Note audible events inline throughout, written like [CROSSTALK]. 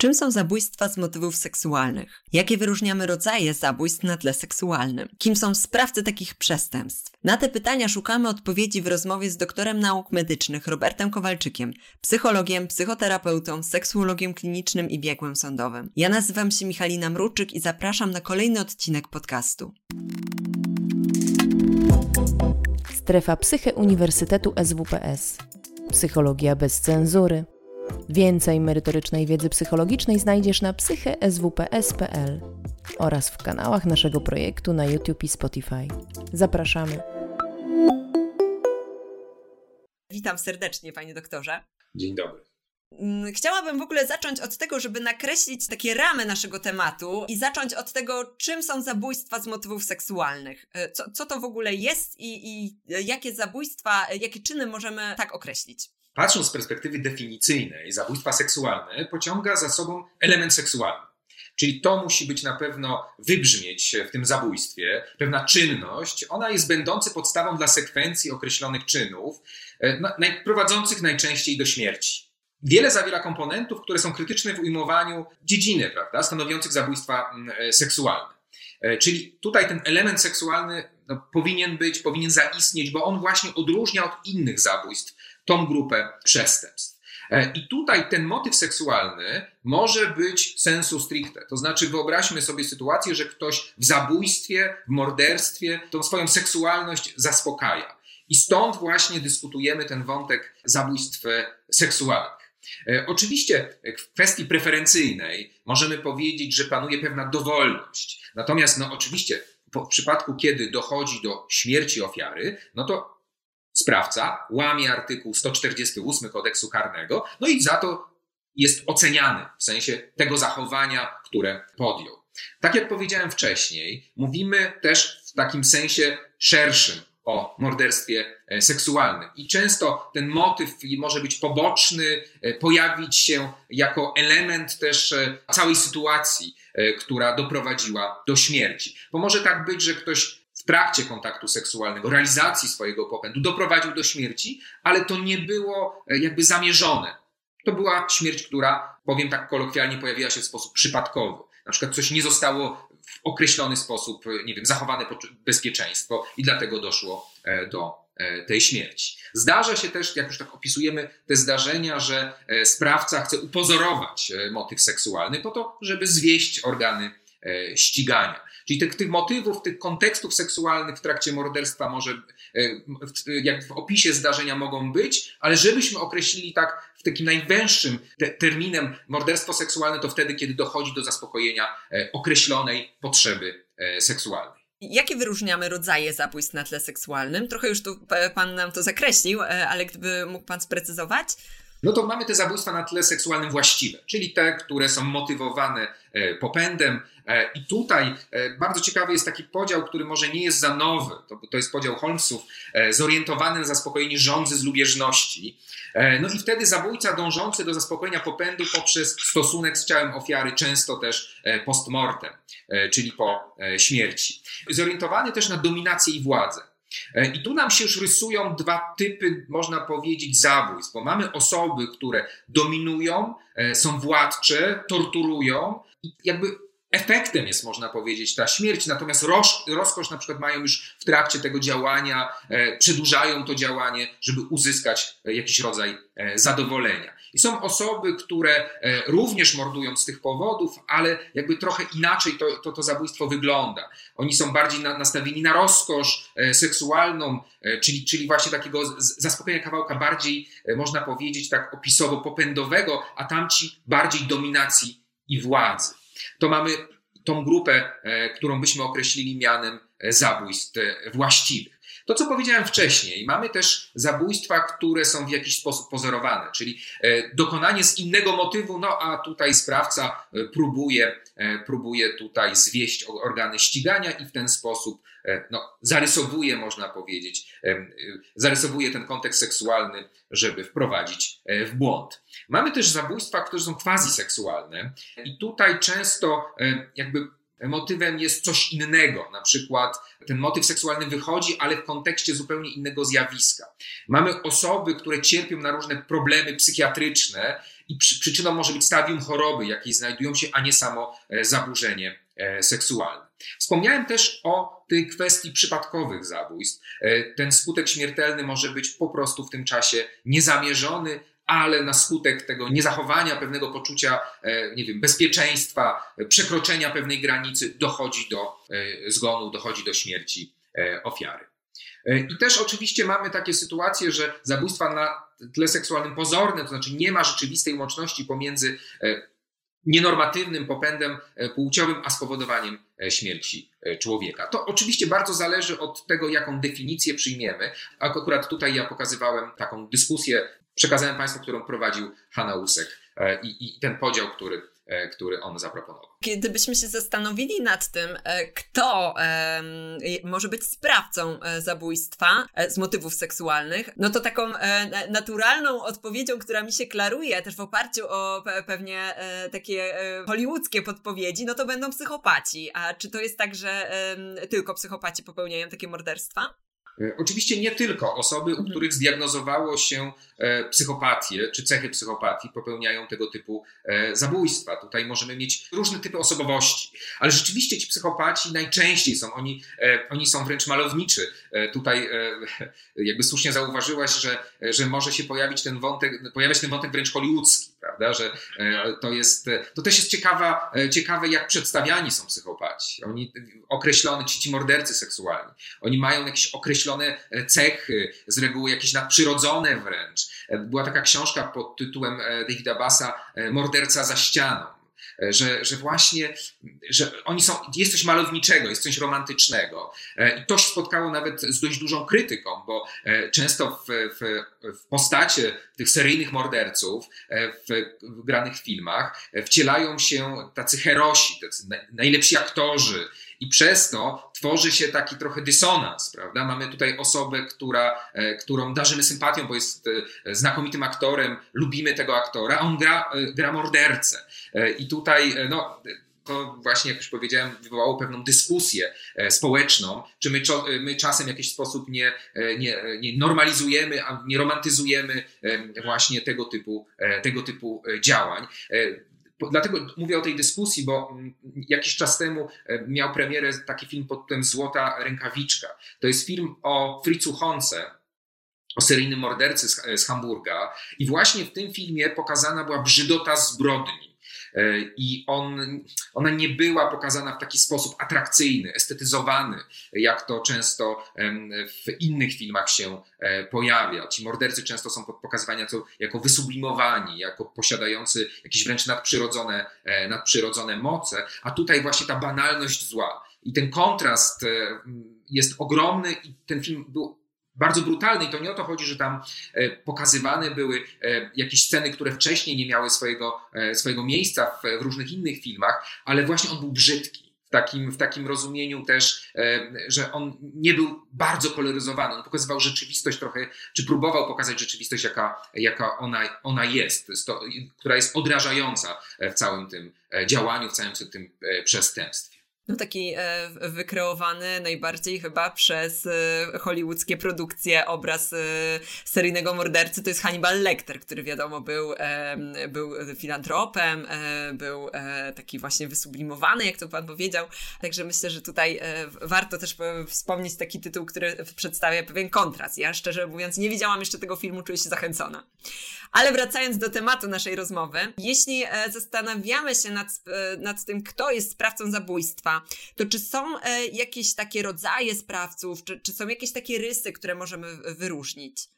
Czym są zabójstwa z motywów seksualnych? Jakie wyróżniamy rodzaje zabójstw na tle seksualnym? Kim są sprawcy takich przestępstw? Na te pytania szukamy odpowiedzi w rozmowie z doktorem nauk medycznych Robertem Kowalczykiem, psychologiem, psychoterapeutą, seksuologiem klinicznym i biegłym sądowym. Ja nazywam się Michalina Mruczyk i zapraszam na kolejny odcinek podcastu. Strefa Psyche Uniwersytetu SWPS. Psychologia bez cenzury Więcej merytorycznej wiedzy psychologicznej znajdziesz na psycheswps.pl oraz w kanałach naszego projektu na YouTube i Spotify. Zapraszamy. Witam serdecznie, panie doktorze. Dzień dobry. Mm, chciałabym w ogóle zacząć od tego, żeby nakreślić takie ramy naszego tematu i zacząć od tego, czym są zabójstwa z motywów seksualnych. E, co, co to w ogóle jest i, i jakie zabójstwa, jakie czyny możemy tak określić? Patrząc z perspektywy definicyjnej, zabójstwa seksualne pociąga za sobą element seksualny. Czyli to musi być na pewno wybrzmieć w tym zabójstwie, pewna czynność, ona jest będąca podstawą dla sekwencji określonych czynów, e, prowadzących najczęściej do śmierci. Wiele zawiera komponentów, które są krytyczne w ujmowaniu dziedziny, prawda, stanowiących zabójstwa e, seksualne. E, czyli tutaj ten element seksualny no, powinien być, powinien zaistnieć, bo on właśnie odróżnia od innych zabójstw tą grupę przestępstw. E, I tutaj ten motyw seksualny może być sensu stricte. To znaczy, wyobraźmy sobie sytuację, że ktoś w zabójstwie, w morderstwie tą swoją seksualność zaspokaja. I stąd właśnie dyskutujemy ten wątek zabójstw seksualnych. E, oczywiście w kwestii preferencyjnej możemy powiedzieć, że panuje pewna dowolność. Natomiast, no oczywiście, w przypadku, kiedy dochodzi do śmierci ofiary, no to sprawca łamie artykuł 148 kodeksu karnego, no i za to jest oceniany w sensie tego zachowania, które podjął. Tak jak powiedziałem wcześniej, mówimy też w takim sensie szerszym o morderstwie e, seksualnym. I często ten motyw może być poboczny, e, pojawić się jako element też e, całej sytuacji, która doprowadziła do śmierci. Bo może tak być, że ktoś trakcie kontaktu seksualnego, realizacji swojego popędu doprowadził do śmierci, ale to nie było e, jakby zamierzone. To była śmierć, która, powiem tak kolokwialnie, pojawiła się w sposób przypadkowy. Na przykład coś nie zostało w określony sposób, e, nie wiem, zachowane bezpieczeństwo i dlatego doszło e, do tej śmierci. Zdarza się też, jak już tak opisujemy te zdarzenia, że sprawca chce upozorować motyw seksualny po to, żeby zwieść organy ścigania. Czyli tych, tych motywów, tych kontekstów seksualnych w trakcie morderstwa może, e, jak w opisie zdarzenia mogą być, ale żebyśmy określili tak w takim najwęższym te, terminem morderstwo seksualne, to wtedy, kiedy dochodzi do zaspokojenia e, określonej potrzeby e, seksualnej. Jakie wyróżniamy rodzaje zabójstw na tle seksualnym? Trochę już tu Pan nam to zakreślił, ale gdyby mógł Pan sprecyzować? No to mamy te zabójstwa na tle seksualnym właściwe, czyli te, które są motywowane e, popędem. E, I tutaj e, bardzo ciekawy jest taki podział, który może nie jest za nowy, to, to jest podział Holmesów, zorientowany na zaspokojenie żądzy z lubieżności. No i wtedy zabójca dążący do zaspokojenia popędu poprzez stosunek z ciałem ofiary, często też postmortem, czyli po śmierci. Zorientowany też na dominację i władzę. E, I tu nam się już rysują dwa typy, można powiedzieć, zabójstw, bo mamy osoby, które dominują, e, są władcze, torturują i jakby efektem jest, można powiedzieć, ta śmierć, natomiast roz, rozkosz na przykład mają już w trakcie tego działania, e, przedłużają to działanie, żeby uzyskać jakiś rodzaj zadowolenia. I są osoby, które e, również mordują z tych powodów, ale jakby trochę inaczej to, to, to zabójstwo wygląda. Oni są bardziej na, nastawieni na rozkosz e, seksualną, e, czyli, czyli właśnie takiego zaspokojenia kawałka bardziej, można powiedzieć, tak opisowo-popędowego, a tamci bardziej dominacji i władzy. To mamy tą grupę, którą byśmy określili mianem zabójstw właściwych. To, co powiedziałem wcześniej, mamy też zabójstwa, które są w jakiś sposób pozorowane, czyli e, dokonanie z innego motywu, no a tutaj sprawca e, próbuje, e, próbuje tutaj zwieść organy ścigania i w ten sposób no, zarysowuje, można powiedzieć, zarysowuje ten kontekst seksualny, żeby wprowadzić w błąd. Mamy też zabójstwa, które są quasi-seksualne i tutaj często jakby motywem jest coś innego. Na przykład ten motyw seksualny wychodzi, ale w kontekście zupełnie innego zjawiska. Mamy osoby, które cierpią na różne problemy psychiatryczne i przyczyną może być stadium choroby, jakiej znajdują się, a nie samo zaburzenie seksualne. Wspomniałem też o tej kwestii przypadkowych zabójstw. Ten skutek śmiertelny może być po prostu w tym czasie niezamierzony, ale na skutek tego niezachowania pewnego poczucia, e, nie wiem, bezpieczeństwa, przekroczenia pewnej granicy dochodzi do e, zgonu, dochodzi do śmierci e, ofiary. I też oczywiście mamy takie sytuacje, że zabójstwa na tle seksualnym pozorne, to znaczy nie ma rzeczywistej łączności pomiędzy nienormatywnym popędem płciowym, a spowodowaniem śmierci człowieka. To oczywiście bardzo zależy od tego, jaką definicję przyjmiemy. Akurat tutaj ja pokazywałem taką dyskusję przekazałem Państwu, którą prowadził Hanna Usek e, i, i ten podział, który, e, który on zaproponował. Kiedybyśmy się zastanowili nad tym, e, kto może być sprawcą zabójstwa z motywów seksualnych, no to taką naturalną odpowiedzią, która mi się klaruje też w oparciu o pewnie takie hollywoodzkie podpowiedzi, no to będą psychopaci. A czy to jest tak, że tylko psychopaci popełniają takie morderstwa? E, oczywiście nie tylko osoby, u mhm. których zdiagnozowało się e, psychopatię czy cechy psychopatii, popełniają tego typu e, zabójstwa. Tutaj możemy mieć różne typy osobowości, ale rzeczywiście ci psychopaci najczęściej są, oni, oni są wręcz malowniczy. Tutaj jakby słusznie zauważyłaś, że, że może się pojawić ten wątek, pojawiać ten wątek wręcz hollywoodzki, prawda, że to jest, to też jest ciekawa, ciekawe, jak przedstawiani są psychopaci. Oni określone, ci, ci mordercy seksualni, oni mają jakieś określone określone e, cechy, z reguły jakieś nadprzyrodzone wręcz. E, była taka książka pod tytułem e, Davida Bassa Morderca za ścianą. Że, że właśnie, że oni są, jest coś malowniczego, jest coś romantycznego. I to się spotkało nawet z dość dużą krytyką, bo często w, w, w postacie tych seryjnych morderców w, w granych filmach wcielają się tacy herosi, tacy najlepsi aktorzy, i przez to tworzy się taki trochę dysonans, prawda? Mamy tutaj osobę, która, e, którą darzymy sympatią, bo jest e, znakomitym aktorem, lubimy tego aktora, a on gra, e, gra mordercę. I tutaj, no, to właśnie, jak już powiedziałem, wywołało pewną dyskusję społeczną, czy my, my czasem w jakiś sposób nie, nie, nie normalizujemy, a nie romantyzujemy właśnie tego typu, tego typu działań. Dlatego mówię o tej dyskusji, bo mm, jakiś czas temu e, miał premierę taki film pod tytułem Złota Rękawiczka. To jest film o Fritzu Honce, o seryjnym mordercy z, z Hamburga. I właśnie w tym filmie pokazana była brzydota zbrodni. E, i on, ona nie była pokazana w taki sposób atrakcyjny, estetyzowany, jak to często w innych filmach się e, pojawia. Ci mordercy często są pokazywani jako wysublimowani, jako posiadający jakieś wręcz nadprzyrodzone, e, nadprzyrodzone moce, a tutaj właśnie ta banalność zła. I ten kontrast jest ogromny i ten film był bardzo brutalny i to nie o to chodzi, że tam e, pokazywane były e, jakieś sceny, które wcześniej nie miały swojego, e, swojego miejsca w, w różnych innych filmach, ale właśnie on był brzydki. W takim, w takim rozumieniu też, że on nie był bardzo koloryzowany. On pokazywał rzeczywistość trochę, czy próbował pokazać rzeczywistość, jaka, jaka ona, ona jest, która jest odrażająca w całym tym działaniu, w całym tym przestępstwie no taki e, wykreowany najbardziej chyba przez e, hollywoodzkie produkcje obraz e, seryjnego mordercy to jest Hannibal Lecter, który wiadomo był, był filantropem, był taki właśnie wysublimowany, jak to pan powiedział. Także myślę, że tutaj warto też wspomnieć taki tytuł, który przedstawia pewien kontrast. Ja szczerze mówiąc nie widziałam jeszcze tego filmu, czuję się zachęcona. Ale wracając do tematu naszej rozmowy, jeśli zastanawiamy się nad, nad tym, kto jest sprawcą zabójstwa, to czy są e, jakieś takie rodzaje sprawców, czy, czy są jakieś takie rysy, które możemy wyróżnić?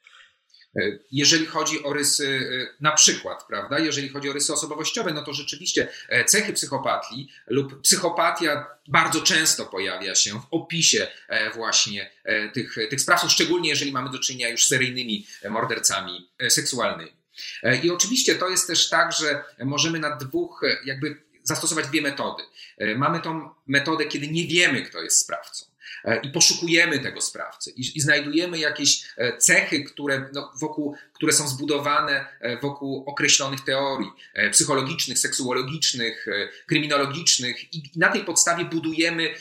E, jeżeli chodzi o rysy, e, na przykład, prawda, jeżeli chodzi o rysy osobowościowe, no to rzeczywiście cechy psychopatii lub psychopatia bardzo często pojawia się w opisie właśnie tych, tych sprawców, szczególnie jeżeli mamy do czynienia już seryjnymi mordercami seksualnymi. I oczywiście to jest też tak, że możemy na dwóch jakby zastosować dwie metody. E, mamy tą metodę, kiedy nie wiemy, kto jest sprawcą e, i poszukujemy tego sprawcy i, i znajdujemy jakieś e, cechy, które, no, wokół, które są zbudowane wokół określonych teorii psychologicznych, seksuologicznych, kryminologicznych i na tej podstawie budujemy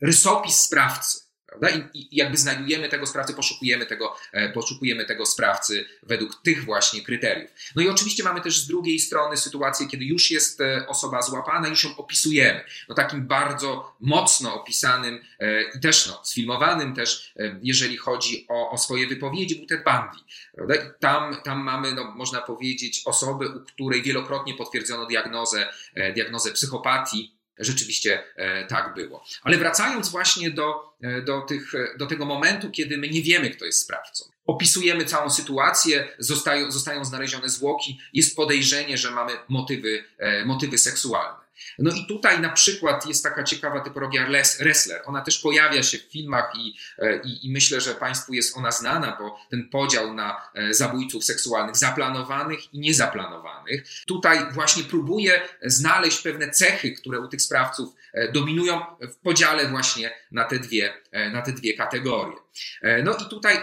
rysopis sprawcy. Prawda? I, I, jakby znajdujemy tego sprawcę, poszukujemy tego, e, poszukujemy tego sprawcy według tych właśnie kryteriów. No i oczywiście mamy też z drugiej strony sytuację, kiedy już jest e, osoba złapana, już ją opisujemy. No takim bardzo mocno opisanym e, i też no, sfilmowanym też, jeżeli chodzi o, o swoje wypowiedzi, był Ted Bundy. Prawda? I tam, tam mamy, no, można powiedzieć, osobę, u której wielokrotnie potwierdzono diagnozę, diagnozę psychopatii, rzeczywiście e, tak było. Ale wracając właśnie do, e, do, tych, e, do tego momentu, kiedy my nie wiemy, kto jest sprawcą. Opisujemy całą sytuację, zostają, zostają znalezione zwłoki, jest podejrzenie, że mamy motywy, motywy seksualne. No i tutaj na przykład jest taka ciekawa typologia wrestler. Ona też pojawia się w filmach i, e, i, i, myślę, że Państwu jest ona znana, bo ten podział na e, zabójców seksualnych zaplanowanych i niezaplanowanych. Tutaj właśnie próbuje znaleźć pewne cechy, które u tych sprawców e, dominują w podziale właśnie na te dwie, na te dwie kategorie. No i tutaj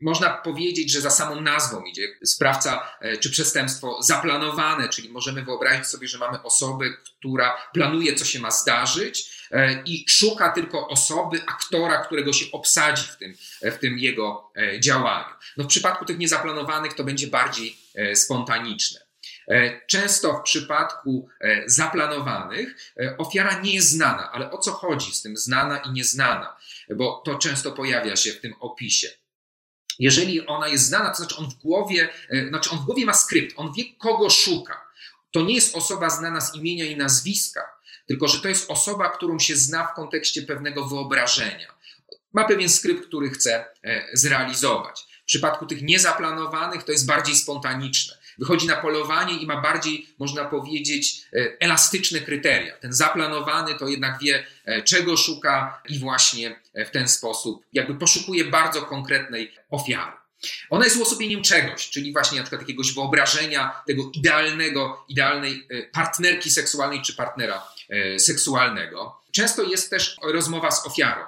można powiedzieć, że za samą nazwą idzie sprawca e, czy przestępstwo zaplanowane, czyli możemy wyobrazić sobie, że mamy osobę, która planuje, co się ma zdarzyć e, i szuka tylko osoby, aktora, którego się obsadzi w tym, w tym jego e, działaniu. No w przypadku tych niezaplanowanych to będzie bardziej spontaniczne. Często w przypadku zaplanowanych ofiara nie jest znana, ale o co chodzi z tym znana i nieznana? Bo to często pojawia się w tym opisie. Jeżeli ona jest znana, to znaczy on w głowie, e, znaczy on w głowie ma skrypt, on wie, kogo szuka. To nie jest osoba znana z imienia i nazwiska, tylko że to jest osoba, którą się zna w kontekście pewnego wyobrażenia. Ma pewien skrypt, który chce e, zrealizować. W przypadku tych niezaplanowanych to jest bardziej spontaniczne. Wychodzi na polowanie i ma bardziej, można powiedzieć, e, elastyczne kryteria. Ten zaplanowany to jednak wie, e, czego szuka i właśnie e, w ten sposób jakby poszukuje bardzo konkretnej ofiary. Ona jest uosobieniem czegoś, czyli właśnie na przykład jakiegoś wyobrażenia tego idealnego, idealnej partnerki seksualnej czy partnera seksualnego. Często jest też rozmowa z ofiarą.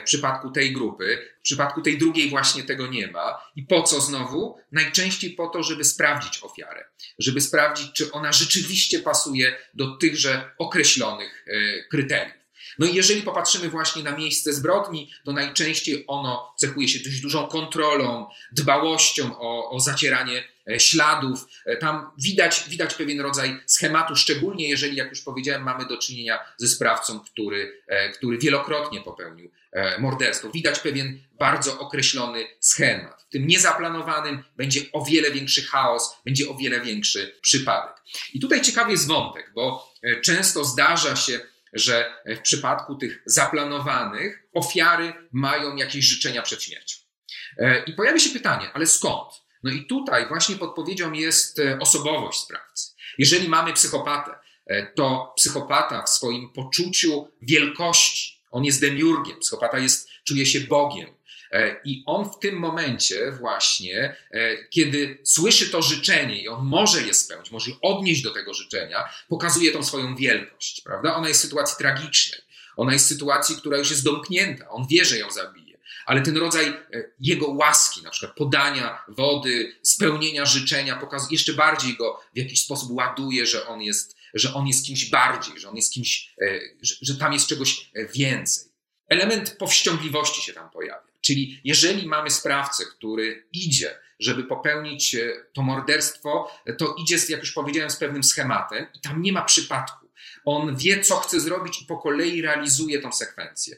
W przypadku tej grupy. W przypadku tej drugiej właśnie tego nie ma. I po co znowu? Najczęściej po to, żeby sprawdzić ofiarę, żeby sprawdzić, czy ona rzeczywiście pasuje do tychże określonych e, kryteriów. No i jeżeli popatrzymy właśnie na miejsce zbrodni, to najczęściej ono cechuje się dość dużą kontrolą, dbałością o, o zacieranie e, śladów. Tam widać, widać pewien rodzaj schematu, szczególnie jeżeli, jak już powiedziałem, mamy do czynienia ze sprawcą, który, który wielokrotnie popełnił E, morderstwo. Widać pewien bardzo określony schemat. W tym niezaplanowanym będzie o wiele większy chaos, będzie o wiele większy przypadek. I tutaj ciekawy jest wątek, bo e, często zdarza się, że w przypadku tych zaplanowanych ofiary mają jakieś życzenia przed śmiercią. E, I pojawia się pytanie, ale skąd? No i tutaj właśnie podpowiedzią jest osobowość sprawcy. Jeżeli mamy psychopatę, to psychopata w swoim poczuciu wielkości, on jest demiurgiem, psychopata jest, czuje się Bogiem. E, I on w tym momencie właśnie, e, kiedy słyszy to życzenie i on może je spełnić, może odnieść do tego życzenia, pokazuje tą swoją wielkość, prawda? Ona jest w sytuacji tragicznej. Ona jest w sytuacji, która już jest domknięta. On wie, że ją zabije. Ale ten rodzaj e, jego łaski, na przykład podania wody, spełnienia życzenia, pokazuje, jeszcze bardziej go w jakiś sposób ładuje, że on jest że on jest kimś bardziej, że on jest kimś, że, że tam jest czegoś więcej. Element powściągliwości się tam pojawia. Czyli jeżeli mamy sprawcę, który idzie, żeby popełnić e, to morderstwo, to idzie, jak już powiedziałem, z pewnym schematem i tam nie ma przypadku. On wie, co chce zrobić i po kolei realizuje tą sekwencję.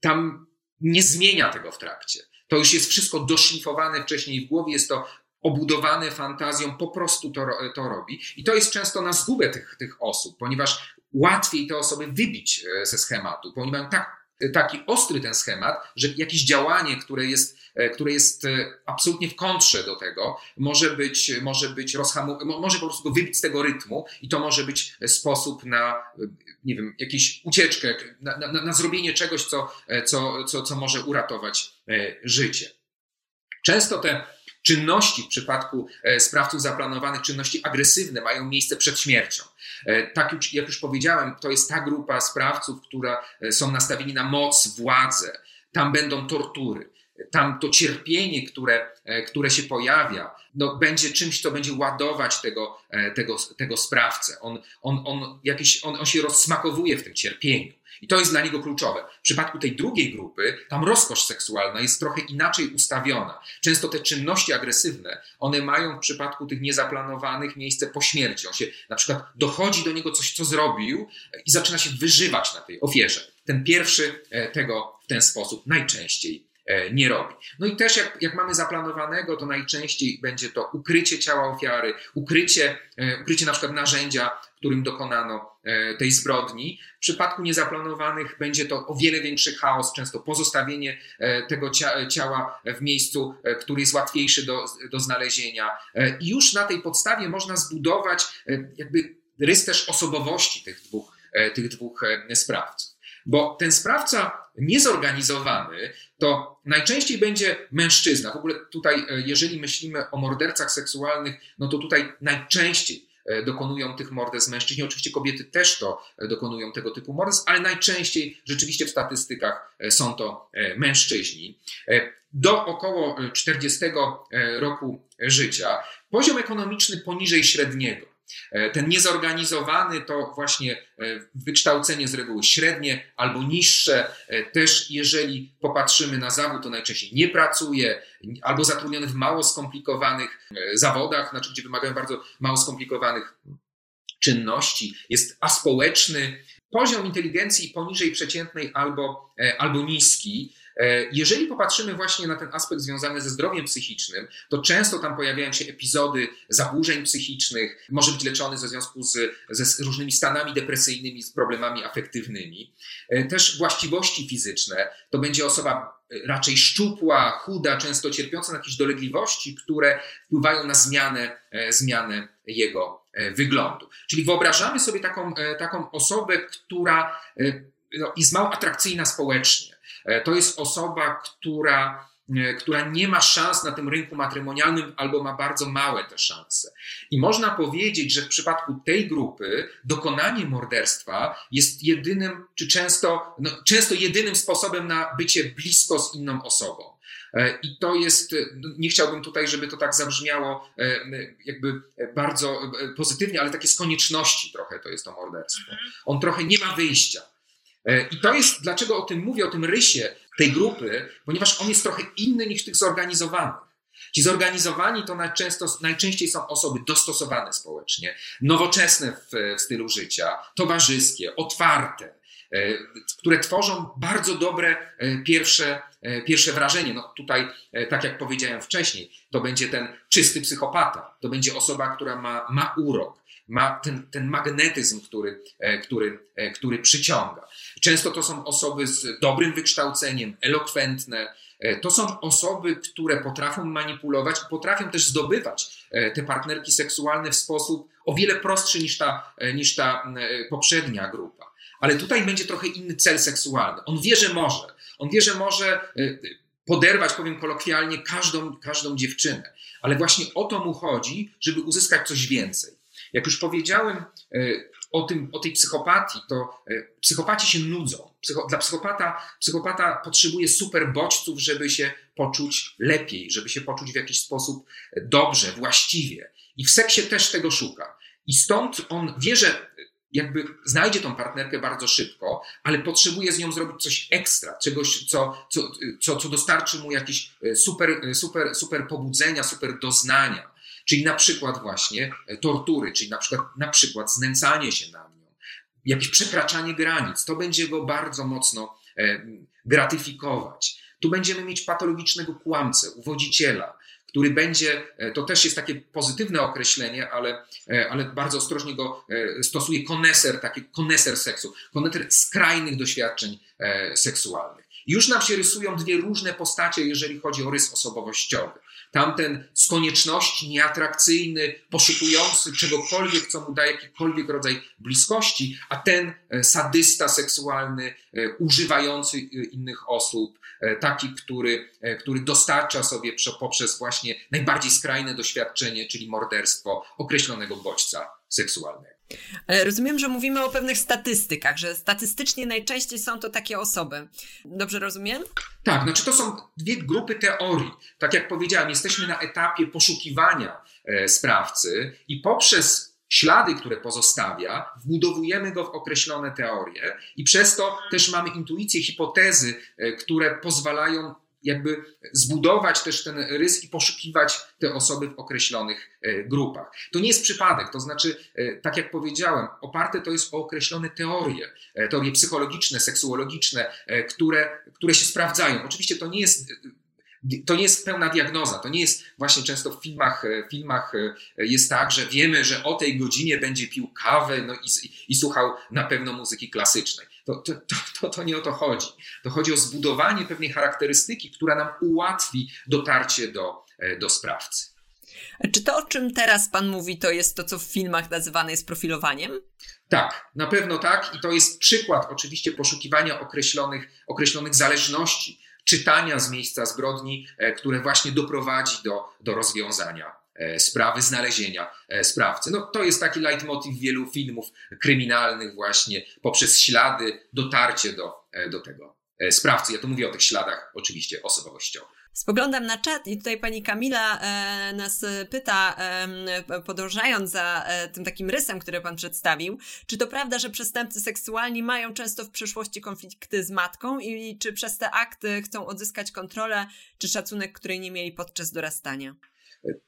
Tam nie zmienia tego w trakcie. To już jest wszystko doszlifowane wcześniej w głowie, jest to obudowane fantazją, po prostu to, to robi. I to jest często na zgubę tych, tych osób, ponieważ łatwiej te osoby wybić e, ze schematu, bo oni mają tak, taki ostry ten schemat, że jakieś działanie, które jest, e, które jest e, absolutnie w kontrze do tego, może być, może być rozhamu, może po prostu go wybić z tego rytmu i to może być sposób na, nie wiem, jakąś ucieczkę, na, na, na zrobienie czegoś, co, co, co, co może uratować życie. Często te czynności w przypadku e, sprawców zaplanowanych, czynności agresywne mają miejsce przed śmiercią. E, tak jak już powiedziałem, to jest ta grupa sprawców, która e, są nastawieni na moc, władzę. Tam będą tortury. tam to cierpienie, które, które się pojawia, no, będzie czymś, co będzie ładować tego, tego, tego sprawcę. On, on, on, jakiś, on, on się rozsmakowuje w tym cierpieniu. I to jest dla niego kluczowe. W przypadku tej drugiej grupy, tam rozkosz seksualna jest trochę inaczej ustawiona. Często te czynności agresywne, one mają w przypadku tych niezaplanowanych miejsce po śmierci. On się na przykład dochodzi do niego coś, co zrobił i zaczyna się wyżywać na tej ofierze. Ten pierwszy e, tego w ten sposób najczęściej e, nie robi. No i też jak, jak mamy zaplanowanego, to najczęściej będzie to ukrycie ciała ofiary, ukrycie, e, ukrycie na przykład narzędzia, którym dokonano e, tej zbrodni. W przypadku niezaplanowanych będzie to o wiele większy chaos, często pozostawienie e, tego ciała w miejscu, e, który jest łatwiejszy do, do znalezienia. I już na tej podstawie można zbudować jakby rys też osobowości tych dwóch, tych dwóch sprawców. Bo ten sprawca niezorganizowany to najczęściej będzie mężczyzna. W ogóle tutaj, jeżeli myślimy o mordercach seksualnych, no to tutaj najczęściej dokonują tych morderstw mężczyźni. Oczywiście kobiety też to e, dokonują tego typu morderstw, ale najczęściej rzeczywiście w statystykach e, są to mężczyźni. Do około 40 roku życia poziom ekonomiczny poniżej średniego. E, ten niezorganizowany to właśnie e, wykształcenie z reguły średnie albo niższe. E, też jeżeli popatrzymy na zawód, to najczęściej nie pracuje albo zatrudniony w mało skomplikowanych zawodach, znaczy gdzie wymagają bardzo mało skomplikowanych czynności, jest aspołeczny. Poziom inteligencji poniżej przeciętnej albo, albo niski. E, jeżeli popatrzymy właśnie na ten aspekt związany ze zdrowiem psychicznym, to często tam pojawiają się epizody zaburzeń psychicznych, może być leczony ze związku z, ze różnymi stanami depresyjnymi, z problemami afektywnymi. E, też właściwości fizyczne, to będzie osoba e, raczej szczupła, chuda, często cierpiąca na jakieś dolegliwości, które wpływają na zmianę, zmianę jego wyglądu. Czyli wyobrażamy sobie taką, taką osobę, która no, jest mało atrakcyjna społecznie to jest osoba, która, e, która nie ma szans na tym rynku matrymonialnym albo ma bardzo małe te szanse. I można powiedzieć, że w przypadku tej grupy dokonanie morderstwa jest jedynym, czy często, no, często jedynym sposobem na bycie blisko z inną osobą. E, I to jest, no, nie chciałbym tutaj, żeby to tak zabrzmiało jakby bardzo pozytywnie, ale takie z konieczności trochę to jest to morderstwo. Mhm. On trochę nie ma wyjścia. E, I to jest, dlaczego o tym mówię, o tym rysie tej grupy, ponieważ on jest trochę inny niż tych zorganizowanych. Ci zorganizowani to najczęsto, najczęściej są osoby dostosowane społecznie, nowoczesne w, w stylu życia, towarzyskie, otwarte, e, które tworzą bardzo dobre e, pierwsze, pierwsze wrażenie. No tutaj, tak jak powiedziałem wcześniej, to będzie ten czysty psychopata, to będzie osoba, która ma, ma urok, ma ten, ten magnetyzm, który, który, który przyciąga. Często to są osoby z dobrym wykształceniem, elokwentne. E, to są osoby, które potrafią manipulować potrafią też zdobywać e, te partnerki seksualne w sposób o wiele prostszy niż ta, e, niż ta poprzednia grupa. Ale tutaj będzie trochę inny cel seksualny. On wie, że może. On wie, że może poderwać, powiem kolokwialnie, każdą, każdą dziewczynę. Ale właśnie o to mu chodzi, żeby uzyskać coś więcej. Jak już powiedziałem, o, tym, o tej psychopatii, to e, psychopaci się nudzą. Psycho, dla psychopata, psychopata potrzebuje super bodźców, żeby się poczuć lepiej, żeby się poczuć w jakiś sposób dobrze, właściwie. I w seksie też tego szuka. I stąd on wie, że jakby znajdzie tą partnerkę bardzo szybko, ale potrzebuje z nią zrobić coś ekstra, czegoś, co, co, co, co dostarczy mu jakieś e, super, e, super, super pobudzenia, super doznania. Czyli na przykład właśnie e, tortury, czyli na przykład, na przykład znęcanie się nad nią, jakieś przekraczanie granic. To będzie go bardzo mocno e, gratyfikować. Tu będziemy mieć patologicznego kłamcę, uwodziciela, który będzie, e, to też jest takie pozytywne określenie, ale, ale bardzo ostrożnie go stosuje koneser, taki koneser seksu, koneser skrajnych doświadczeń seksualnych. Już nam się rysują dwie różne postacie, jeżeli chodzi o rys osobowościowy. Tamten z konieczności nieatrakcyjny, poszukujący czegokolwiek, co mu daje jakikolwiek rodzaj bliskości, a ten e, sadysta seksualny, e, używający e, innych osób, taki, który, który dostarcza sobie poprzez właśnie najbardziej skrajne doświadczenie, czyli morderstwo określonego bodźca seksualnego. Ale rozumiem, że mówimy o pewnych statystykach, że statystycznie najczęściej są to takie osoby. Dobrze rozumiem? Tak, znaczy to są dwie grupy teorii. Tak jak powiedziałem, jesteśmy na etapie poszukiwania e, sprawcy i poprzez ślady, które pozostawia, wbudowujemy go w określone teorie i przez to też mamy intuicje, hipotezy, e, które pozwalają jakby zbudować też ten rys i poszukiwać te osoby w określonych e, grupach. To nie jest przypadek, to znaczy, e, tak jak powiedziałem, oparte to jest o określone teorie, e, teorie psychologiczne, seksuologiczne, które, które się sprawdzają. Oczywiście to nie jest to nie jest pełna diagnoza. To nie jest właśnie często w filmach, filmach jest tak, że wiemy, że o tej godzinie będzie pił kawę no i, i słuchał na pewno muzyki klasycznej. To, to, to, to, nie o to chodzi. To chodzi o zbudowanie pewnej charakterystyki, która nam ułatwi dotarcie do, e, do sprawcy. Czy to, o czym teraz Pan mówi, to jest to, co w filmach nazywane jest profilowaniem? Tak, na pewno tak. I to jest przykład oczywiście poszukiwania określonych, określonych zależności, czytania z miejsca zbrodni, e, które właśnie doprowadzi do, do rozwiązania sprawy znalezienia e, sprawcy. No, to jest taki leitmotiv wielu filmów kryminalnych właśnie poprzez ślady, dotarcie do, e, do tego sprawcy. Ja tu mówię o tych śladach oczywiście osobowościowych. Spoglądam na czat i tutaj pani Kamila e, nas pyta, e, podążając za e, tym takim rysem, który pan przedstawił, czy to prawda, że przestępcy seksualni mają często w przeszłości konflikty z matką i czy przez te akty chcą odzyskać kontrolę czy szacunek, której nie mieli podczas dorastania?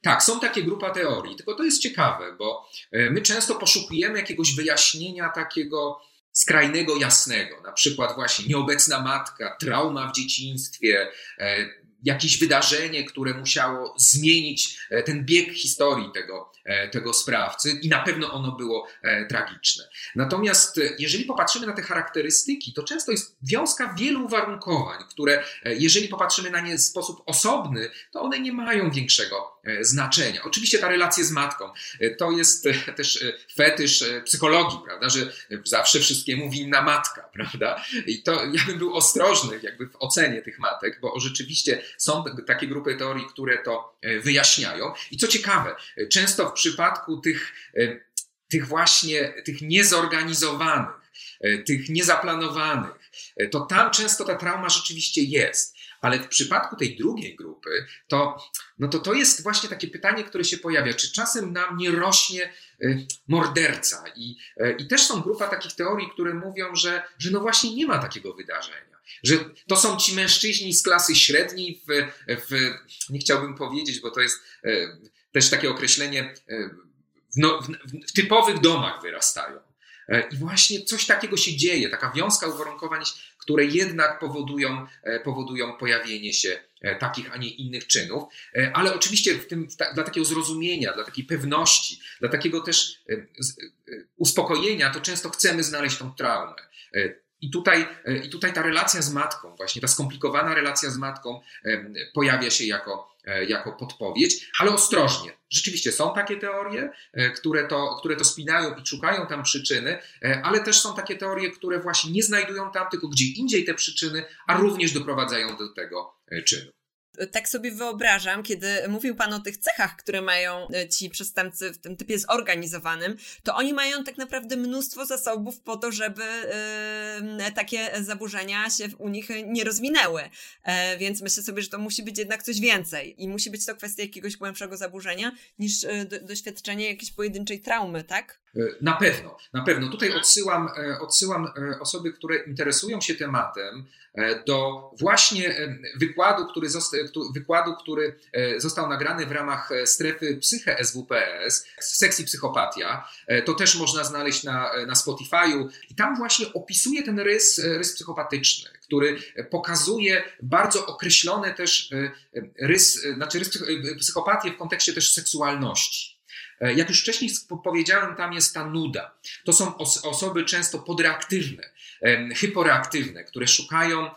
Tak, są takie grupa teorii, tylko to jest ciekawe, bo e, my często poszukujemy jakiegoś wyjaśnienia takiego skrajnego, jasnego. Na przykład właśnie nieobecna matka, trauma w dzieciństwie, e, jakieś wydarzenie, które musiało zmienić e, ten bieg historii tego, tego sprawcy i na pewno ono było tragiczne. Natomiast jeżeli popatrzymy na te charakterystyki, to często jest wiązka wielu uwarunkowań, które jeżeli popatrzymy na nie w sposób osobny, to one nie mają większego E, znaczenia. Oczywiście ta relacja z matką e, to jest e, też fetysz psychologii, prawda, że zawsze wszystkiemu winna matka, [LAUGHS] prawda? I to ja bym był ostrożny jakby w ocenie tych matek, bo rzeczywiście są takie grupy teorii, które to wyjaśniają. I co ciekawe, często w przypadku tych, tych właśnie, tych niezorganizowanych, tych niezaplanowanych, to tam często ta trauma rzeczywiście jest. Ale w przypadku tej drugiej grupy, to, no to to jest właśnie takie pytanie, które się pojawia. Czy czasem nam nie rośnie morderca? I, i też są grupa takich teorii, które mówią, że, że no właśnie nie ma takiego wydarzenia. Że to są ci mężczyźni z klasy średniej w, w nie chciałbym powiedzieć, bo to jest też takie określenie, w, no, w, w typowych domach wyrastają. I właśnie coś takiego się dzieje, taka wiązka uwarunkowań które jednak powodują, e, powodują pojawienie się e, takich, a nie innych czynów, e, ale oczywiście tym, dla takiego zrozumienia, dla takiej pewności, dla takiego też uspokojenia, to często chcemy znaleźć tą traumę. I tutaj, I tutaj ta relacja z matką, właśnie ta skomplikowana relacja z matką pojawia się jako, E, jako podpowiedź, ale ostrożnie. Rzeczywiście są takie teorie, e, które to, które to spinają i szukają tam przyczyny, e, ale też są takie teorie, które właśnie nie znajdują tam, tylko gdzie indziej te przyczyny, a również doprowadzają do tego czynu tak sobie wyobrażam, kiedy mówił Pan o tych cechach, które mają e, ci przestępcy w tym typie zorganizowanym, to oni mają tak naprawdę mnóstwo zasobów po to, żeby y, takie zaburzenia się u nich nie rozwinęły. E, więc myślę sobie, że to musi być jednak coś więcej i musi być to kwestia jakiegoś głębszego zaburzenia niż doświadczenie jakiejś pojedynczej traumy, tak? Na pewno, na pewno. Tutaj odsyłam, odsyłam osoby, które interesują się tematem, E, do właśnie e, wykładu, który, wykładu, który e, został nagrany w ramach strefy Psyche SWPS, sekcji psychopatia. To też można znaleźć na, na Spotify'u. I tam właśnie opisuje ten rys, rys psychopatyczny, który pokazuje bardzo określone też rys, znaczy rys psychopatię w kontekście też seksualności. Jak już wcześniej powiedziałem, tam jest ta nuda. To są osoby często podreaktywne, hyporeaktywne, które szukają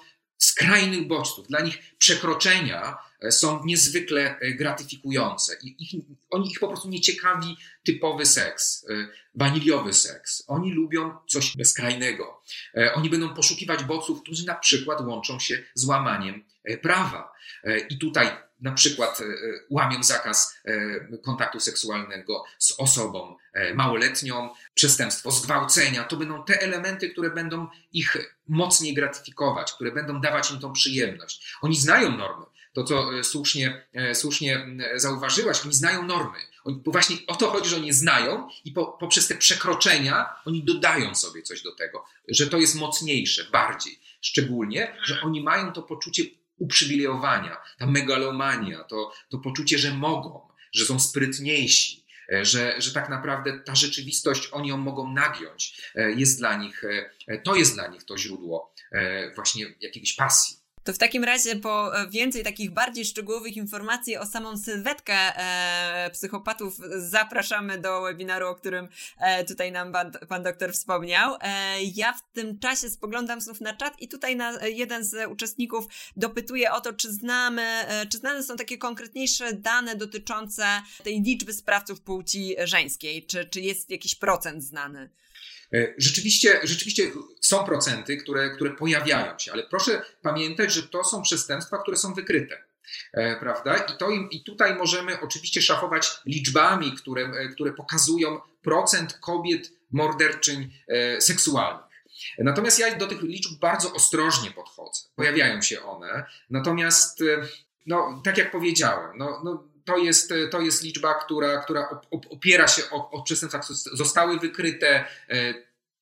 skrajnych bodźców. Dla nich przekroczenia e, są niezwykle e, gratyfikujące. Ich, oni ich po prostu nie ciekawi typowy seks, e, waniliowy seks. Oni lubią coś skrajnego. Oni będą poszukiwać bodźców, którzy na przykład łączą się z łamaniem prawa. I tutaj na przykład łamią zakaz kontaktu seksualnego z osobą małoletnią, przestępstwo zgwałcenia. To będą te elementy, które będą ich mocniej gratyfikować, które będą dawać im tą przyjemność. Oni znają normy. To, co słusznie, słusznie zauważyłaś, oni znają normy. Oni, bo właśnie o to chodzi, że oni znają i po, poprzez te przekroczenia oni dodają sobie coś do tego, że to jest mocniejsze, bardziej. Szczególnie, że oni mają to poczucie uprzywilejowania, ta megalomania, to, to poczucie, że mogą, że są sprytniejsi, e, że, że tak naprawdę ta rzeczywistość oni ją mogą nagiąć, e, jest dla nich, e, to jest dla nich to źródło właśnie jakiejś pasji. To w takim razie po e, więcej takich bardziej szczegółowych informacji o samą sylwetkę e, psychopatów zapraszamy do webinaru, o którym e, tutaj nam pan, pan doktor wspomniał. E, ja w tym czasie spoglądam znów na czat i tutaj na, jeden z uczestników dopytuje o to, czy znamy, e, czy znane są takie konkretniejsze dane dotyczące tej liczby sprawców płci żeńskiej, czy, czy jest jakiś procent znany? E, rzeczywiście, rzeczywiście są procenty, które, które pojawiają się, ale proszę pamiętać, że to są przestępstwa, które są wykryte. E, prawda? I, to, I tutaj możemy oczywiście szafować liczbami, które, e, które pokazują procent kobiet morderczyń seksualnych. Natomiast ja do tych liczb bardzo ostrożnie podchodzę. Pojawiają się one. Natomiast, no, tak jak powiedziałem, no, no to jest, to jest liczba, która, która opiera się o, o przestępstwach, zostały wykryte. E,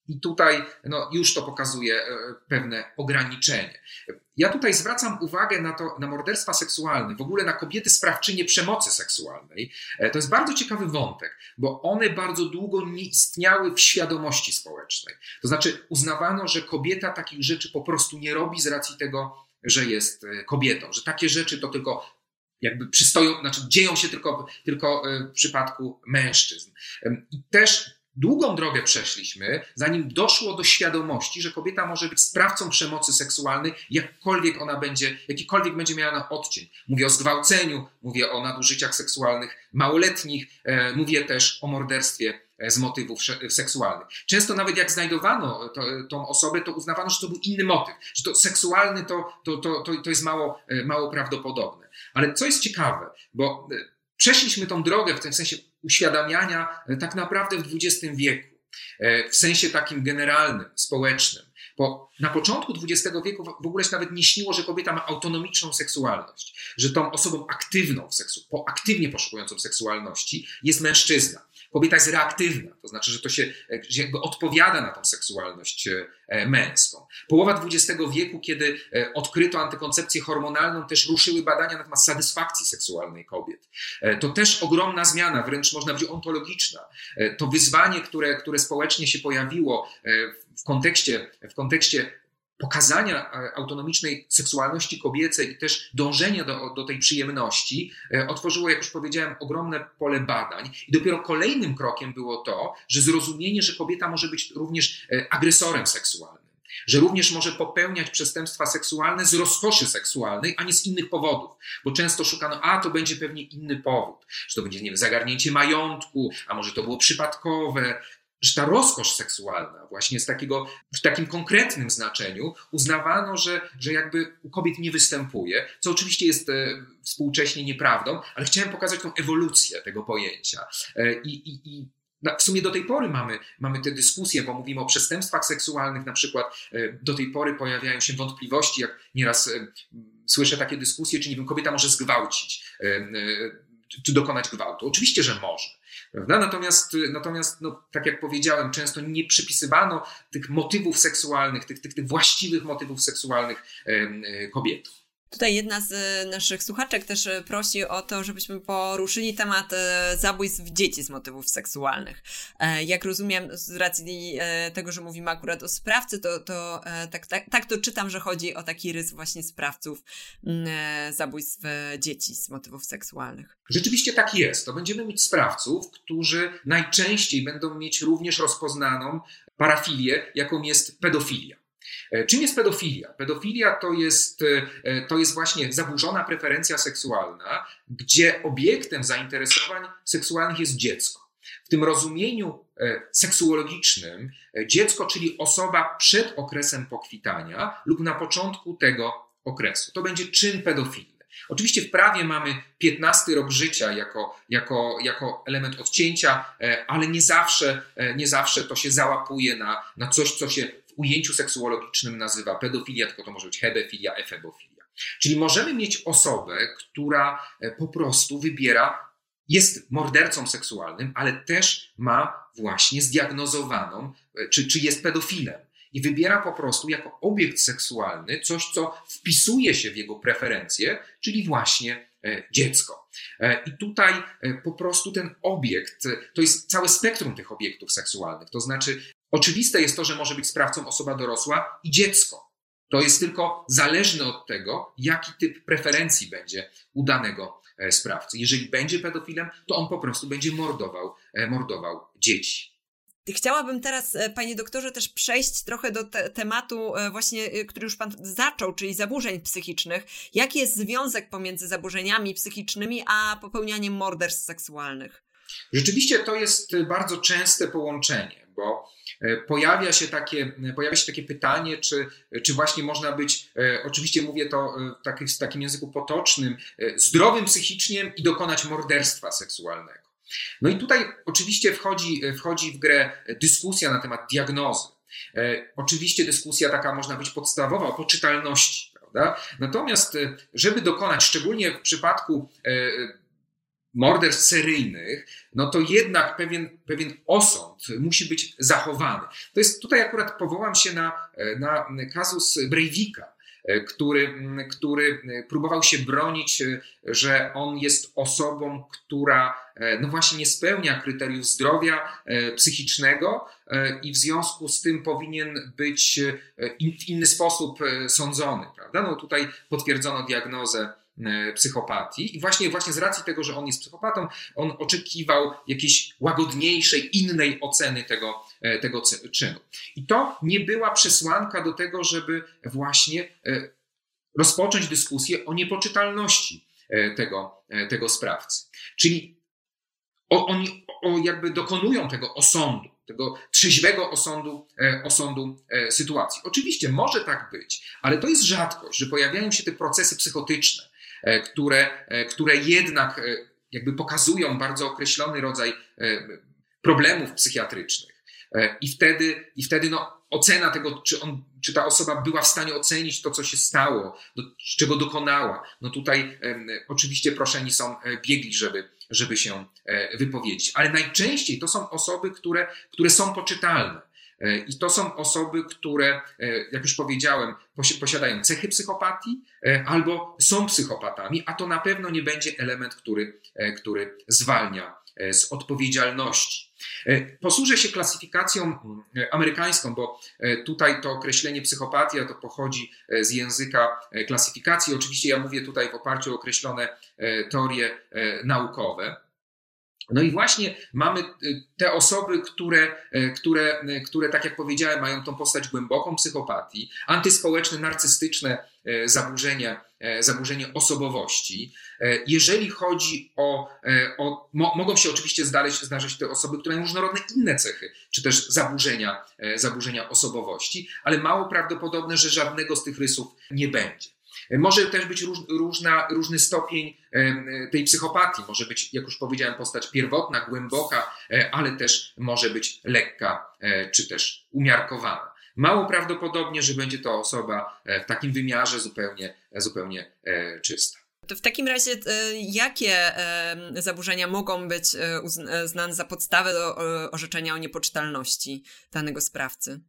I tutaj no, już to pokazuje e, pewne ograniczenie. Ja tutaj zwracam uwagę na, to, na morderstwa seksualne, w ogóle na kobiety sprawczynie przemocy seksualnej. E, to jest bardzo ciekawy wątek, bo one bardzo długo nie istniały w świadomości społecznej. To znaczy uznawano, że kobieta takich rzeczy po prostu nie robi z racji tego, że jest kobietą, że takie rzeczy to tylko jakby przystoją, znaczy dzieją się tylko, tylko e, w przypadku mężczyzn. I też długą drogę przeszliśmy, zanim doszło do świadomości, że kobieta może być sprawcą przemocy seksualnej, jakkolwiek ona będzie, jakikolwiek będzie miała na odcień. Mówię o zgwałceniu, mówię o nadużyciach seksualnych małoletnich, e, mówię też o morderstwie e, z motywów seksualnych. Często nawet jak znajdowano to, tą osobę, to uznawano, że to był inny motyw, że to seksualny to, to, to, to, to jest mało, mało prawdopodobne. Ale co jest ciekawe, bo e, przeszliśmy tą drogę w tym sensie uświadamiania e, tak naprawdę w XX wieku, e, w sensie takim generalnym, społecznym. Bo na początku XX wieku w ogóle się nawet nie śniło, że kobieta ma autonomiczną seksualność, że tą osobą aktywną, w seksu, aktywnie poszukującą seksualności jest mężczyzna. Kobieta jest reaktywna, to znaczy, że to się że jakby odpowiada na tą seksualność e, męską. Połowa XX wieku, kiedy e, odkryto antykoncepcję hormonalną, też ruszyły badania na temat satysfakcji seksualnej kobiet. E, to też ogromna zmiana, wręcz można powiedzieć ontologiczna. To wyzwanie, które, które społecznie się pojawiło w kontekście, w kontekście pokazania e, autonomicznej seksualności kobiecej i też dążenia do, do tej przyjemności e, otworzyło, jak już powiedziałem, ogromne pole badań. I dopiero kolejnym krokiem było to, że zrozumienie, że kobieta może być również e, agresorem seksualnym. Że również może popełniać przestępstwa seksualne z rozkoszy seksualnej, a nie z innych powodów. Bo często szukano, a to będzie pewnie inny powód, że to będzie nie wiem, zagarnięcie majątku, a może to było przypadkowe, że ta rozkosz seksualna, właśnie z takiego, w takim konkretnym znaczeniu, uznawano, że, że jakby u kobiet nie występuje, co oczywiście jest e, współcześnie nieprawdą, ale chciałem pokazać tą ewolucję tego pojęcia. E, I, i, i w sumie do tej pory mamy, mamy te dyskusje, bo mówimy o przestępstwach seksualnych, na przykład e, do tej pory pojawiają się wątpliwości, jak nieraz słyszę takie dyskusje, czy nie wiem, kobieta może zgwałcić, czy dokonać gwałtu. Oczywiście, że może. Prawda? Natomiast, natomiast no, tak jak powiedziałem, często nie przypisywano tych motywów seksualnych, tych, tych, tych właściwych motywów seksualnych e, kobietom. Tutaj jedna z e, naszych słuchaczek też e, prosi o to, żebyśmy poruszyli temat e, zabójstw dzieci z motywów seksualnych. Jak rozumiem, z racji tego, że mówimy akurat o sprawcy, to, to tak, tak, tak to czytam, że chodzi o taki rys właśnie sprawców zabójstw dzieci z motywów seksualnych. Rzeczywiście tak jest. To będziemy mieć sprawców, którzy najczęściej będą mieć również rozpoznaną parafilię, jaką jest pedofilia. E, czym jest pedofilia? Pedofilia to jest, e, to jest właśnie zaburzona preferencja seksualna, gdzie obiektem zainteresowań seksualnych jest dziecko. W tym rozumieniu e, seksuologicznym dziecko, czyli osoba przed okresem pokwitania lub na początku tego okresu. To będzie czyn pedofilny. Oczywiście w prawie mamy 15 rok życia jako, jako, jako element odcięcia, ale nie zawsze, nie zawsze to się załapuje na, na coś, co się w ujęciu seksuologicznym nazywa pedofilia, tylko to może być hebefilia, efebofilia. Czyli możemy mieć osobę, która po prostu wybiera jest mordercą seksualnym, ale też ma właśnie zdiagnozowaną, e, czy, czy jest pedofilem. I wybiera po prostu jako obiekt seksualny coś, co wpisuje się w jego preferencje, czyli właśnie e, dziecko. E, I tutaj po prostu ten obiekt, to jest całe spektrum tych obiektów seksualnych. To znaczy, oczywiste jest to, że może być sprawcą osoba dorosła i dziecko. To jest tylko zależne od tego, jaki typ preferencji będzie u danego E, sprawcy. Jeżeli będzie pedofilem, to on po prostu będzie mordował, e, mordował dzieci. Chciałabym teraz, e, panie doktorze, też przejść trochę do te tematu właśnie, który już pan zaczął, czyli zaburzeń psychicznych. Jaki jest związek pomiędzy zaburzeniami psychicznymi a popełnianiem morderstw seksualnych? Rzeczywiście to jest bardzo częste połączenie, bo E, pojawia się takie, pojawia się takie pytanie, czy, czy właśnie można być, e, oczywiście mówię to e, w takim języku potocznym, zdrowym psychicznie i dokonać morderstwa seksualnego. No i tutaj oczywiście wchodzi, wchodzi w grę dyskusja na temat diagnozy. Oczywiście dyskusja taka można być podstawowa o poczytalności. Natomiast, żeby dokonać, szczególnie w przypadku morderstw seryjnych, no to jednak pewien, pewien osąd musi być zachowany. To jest tutaj akurat powołam się na, na kazus Breivika, który, który próbował się bronić, że on jest osobą, która no właśnie nie spełnia kryteriów zdrowia psychicznego i w związku z tym powinien być w inny sposób sądzony. Prawda? No tutaj potwierdzono diagnozę E, psychopatii. I właśnie, właśnie z racji tego, że on jest psychopatą, on oczekiwał jakiejś łagodniejszej, innej oceny tego, e, tego czynu. I to nie była przesłanka do tego, żeby właśnie e, rozpocząć dyskusję o niepoczytalności tego, tego sprawcy. Czyli oni jakby dokonują tego osądu, tego trzeźwego osądu, osądu sytuacji. Oczywiście może tak być, ale to jest rzadkość, że pojawiają się te procesy psychotyczne, E, które, e, które jednak e, jakby pokazują bardzo określony rodzaj problemów psychiatrycznych. I wtedy, i wtedy no, ocena tego, czy, on, czy ta osoba była w stanie ocenić to, co się stało, do, czego dokonała. No tutaj oczywiście proszeni są biegli, żeby, żeby się wypowiedzieć. Ale najczęściej to są osoby, które, które są poczytalne. E, I to są osoby, które, e, jak już powiedziałem, posiadają cechy psychopatii e, albo są psychopatami, a to na pewno nie będzie element, który, który zwalnia z odpowiedzialności. Posłużę się klasyfikacją amerykańską, bo tutaj to określenie psychopatia to pochodzi z języka klasyfikacji. Oczywiście ja mówię tutaj w oparciu o określone teorie naukowe. No i właśnie mamy y, te osoby, które, y, które, y, które, tak jak powiedziałem, mają tą postać głęboką psychopatii, antyspołeczne, narcystyczne zaburzenie, zaburzenie osobowości. Jeżeli chodzi o, o mo, mogą się oczywiście zdarzyć, zdarzyć te osoby, które mają różnorodne inne cechy, czy też zaburzenia, zaburzenia osobowości, ale mało prawdopodobne, że żadnego z tych rysów nie będzie. Może też być róż, różna, różny stopień tej psychopatii. Może być, jak już powiedziałem, postać pierwotna, głęboka, e, ale też może być lekka e, czy też umiarkowana. Mało prawdopodobnie, że będzie to osoba e, w takim wymiarze zupełnie, zupełnie czysta. To w takim razie, jakie zaburzenia mogą być uznane za podstawę do orzeczenia o niepoczytalności danego sprawcy?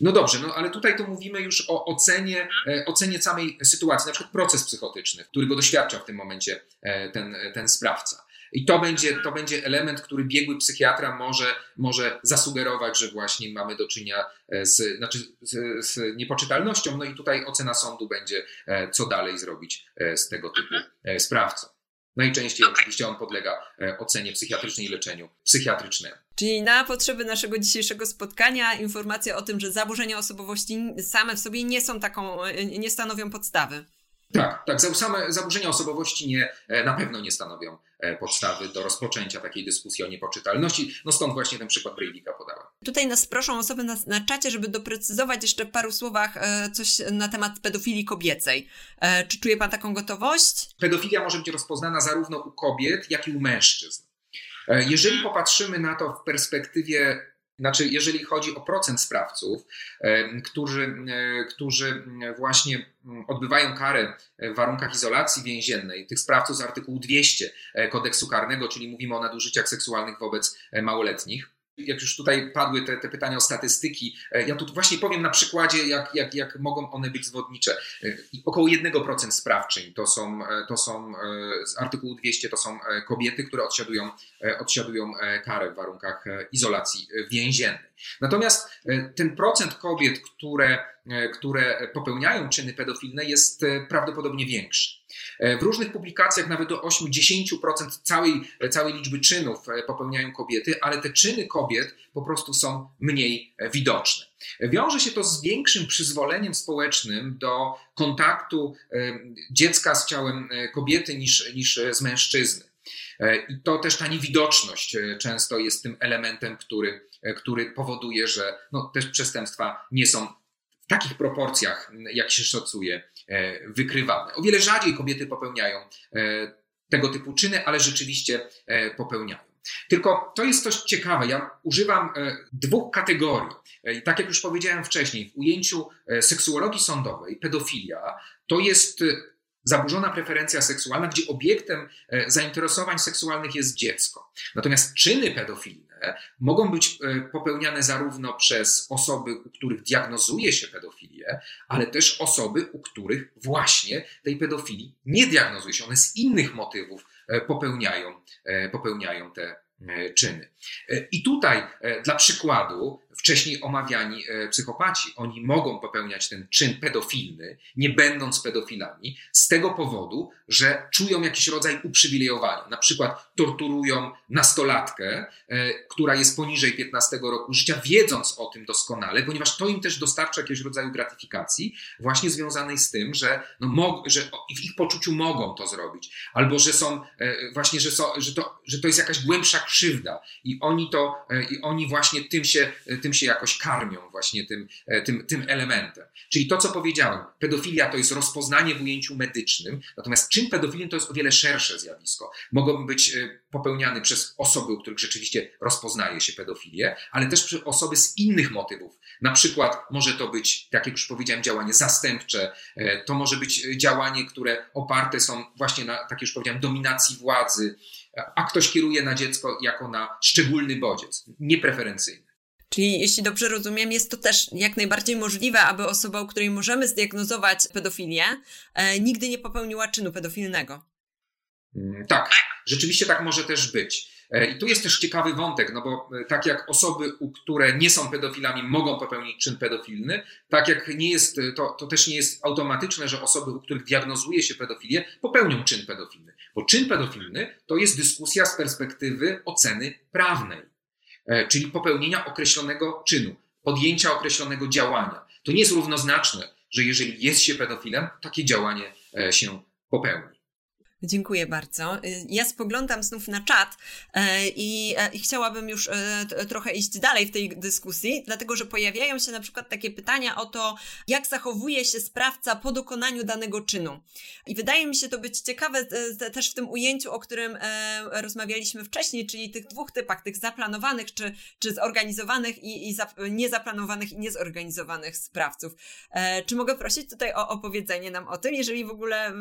No dobrze, no ale tutaj to mówimy już o ocenie, e, ocenie samej sytuacji, na przykład proces psychotyczny, którego doświadcza w tym momencie e, ten, ten sprawca. I to będzie, to będzie element, który biegły psychiatra może, może zasugerować, że właśnie mamy do czynienia e, z, znaczy z, z niepoczytalnością. No i tutaj ocena sądu będzie, co dalej zrobić z tego typu sprawcą. Najczęściej oczywiście on podlega ocenie psychiatrycznej i leczeniu psychiatrycznemu. Czyli na potrzeby naszego dzisiejszego spotkania informacja o tym, że zaburzenia osobowości same w sobie nie są taką, nie stanowią podstawy. Tak, tak. Same zaburzenia osobowości nie, na pewno nie stanowią podstawy do rozpoczęcia takiej dyskusji o niepoczytalności. No stąd właśnie ten przykład Breivika podałem. Tutaj nas proszą osoby na, na czacie, żeby doprecyzować jeszcze w paru słowach coś na temat pedofilii kobiecej. Czy czuje Pan taką gotowość? Pedofilia może być rozpoznana zarówno u kobiet, jak i u mężczyzn. Jeżeli popatrzymy na to w perspektywie znaczy, jeżeli chodzi o procent sprawców, którzy, którzy właśnie odbywają karę w warunkach izolacji więziennej, tych sprawców z artykułu 200 e, kodeksu karnego, czyli mówimy o nadużyciach seksualnych wobec e, małoletnich, jak już tutaj padły te, te, pytania o statystyki, e, ja tu właśnie powiem na przykładzie, jak, jak, jak mogą one być zwodnicze. E, około 1% sprawczyń to są, e, to są z artykułu 200 to są kobiety, które odsiadują, odsiadują karę w warunkach izolacji więziennej. Natomiast ten procent kobiet, które, które popełniają czyny pedofilne, jest prawdopodobnie większy. W różnych publikacjach nawet do 8-10% całej, całej liczby czynów e, popełniają kobiety, ale te czyny kobiet po prostu są mniej e, widoczne. Wiąże się to z większym przyzwoleniem społecznym do kontaktu e, dziecka z ciałem kobiety niż, niż z mężczyzny. I to też ta niewidoczność często jest tym elementem, który, który powoduje, że no, też przestępstwa nie są w takich proporcjach, jak się szacuje, E, wykrywane. O wiele rzadziej kobiety popełniają e, tego typu czyny, ale rzeczywiście e, popełniają. Tylko to jest coś ciekawe. Ja używam dwóch kategorii. I tak jak już powiedziałem wcześniej, w ujęciu seksuologii sądowej, pedofilia to jest zaburzona preferencja seksualna, gdzie obiektem zainteresowań seksualnych jest dziecko. Natomiast czyny pedofilii mogą być e, popełniane zarówno przez osoby, u których diagnozuje się pedofilię, ale też osoby, u których właśnie tej pedofilii nie diagnozuje się. One z innych motywów e, popełniają, e, popełniają te czyny. I tutaj dla przykładu wcześniej omawiani e, psychopaci. Oni mogą popełniać ten czyn pedofilny, nie będąc pedofilami, z tego powodu, że czują jakiś rodzaj uprzywilejowania. Na przykład torturują nastolatkę, e, która jest poniżej 15 roku życia, wiedząc o tym doskonale, ponieważ to im też dostarcza jakiegoś rodzaju gratyfikacji, właśnie związanej z tym, że, no, że w ich poczuciu mogą to zrobić, albo że są e, właśnie, że, są, że, to, że to jest jakaś głębsza krzywda i oni to, i oni właśnie tym się, tym tym się jakoś karmią właśnie tym, e, tym, tym elementem. Czyli to, co powiedziałem, pedofilia to jest rozpoznanie w ujęciu medycznym, natomiast czyn pedofilii to jest o wiele szersze zjawisko. Mogą być e, popełniane przez osoby, u których rzeczywiście rozpoznaje się pedofilię, ale też przez osoby z innych motywów. Na przykład może to być, tak jak już powiedziałem, działanie zastępcze, e, to może być działanie, które oparte są właśnie na, tak jak już powiedziałem, dominacji władzy, a ktoś kieruje na dziecko jako na szczególny bodziec, niepreferencyjny. Czyli jeśli dobrze rozumiem, jest to też jak najbardziej możliwe, aby osoba, u której możemy zdiagnozować pedofilię, e, nigdy nie popełniła czynu pedofilnego. Mm, tak, rzeczywiście tak może też być. E, I tu jest też ciekawy wątek, no bo e, tak jak osoby, które nie są pedofilami, mogą popełnić czyn pedofilny, tak jak nie jest, e, to, to też nie jest automatyczne, że osoby, u których diagnozuje się pedofilię, popełnią czyn pedofilny. Bo czyn pedofilny to jest dyskusja z perspektywy oceny prawnej. E, czyli popełnienia określonego czynu, podjęcia określonego działania. To nie jest równoznaczne, że jeżeli jest się pedofilem, takie działanie e, się popełni. Dziękuję bardzo. Y, ja spoglądam znów na czat e, i, e, i, chciałabym już e, trochę iść dalej w tej dyskusji, dlatego że pojawiają się na przykład takie pytania o to, jak zachowuje się sprawca po dokonaniu danego czynu. I wydaje mi się to być ciekawe też w tym ujęciu, o którym rozmawialiśmy wcześniej, czyli tych dwóch typach, tych zaplanowanych czy, czy zorganizowanych i, i niezaplanowanych i niezorganizowanych sprawców. Czy mogę prosić tutaj o opowiedzenie nam o tym, jeżeli w ogóle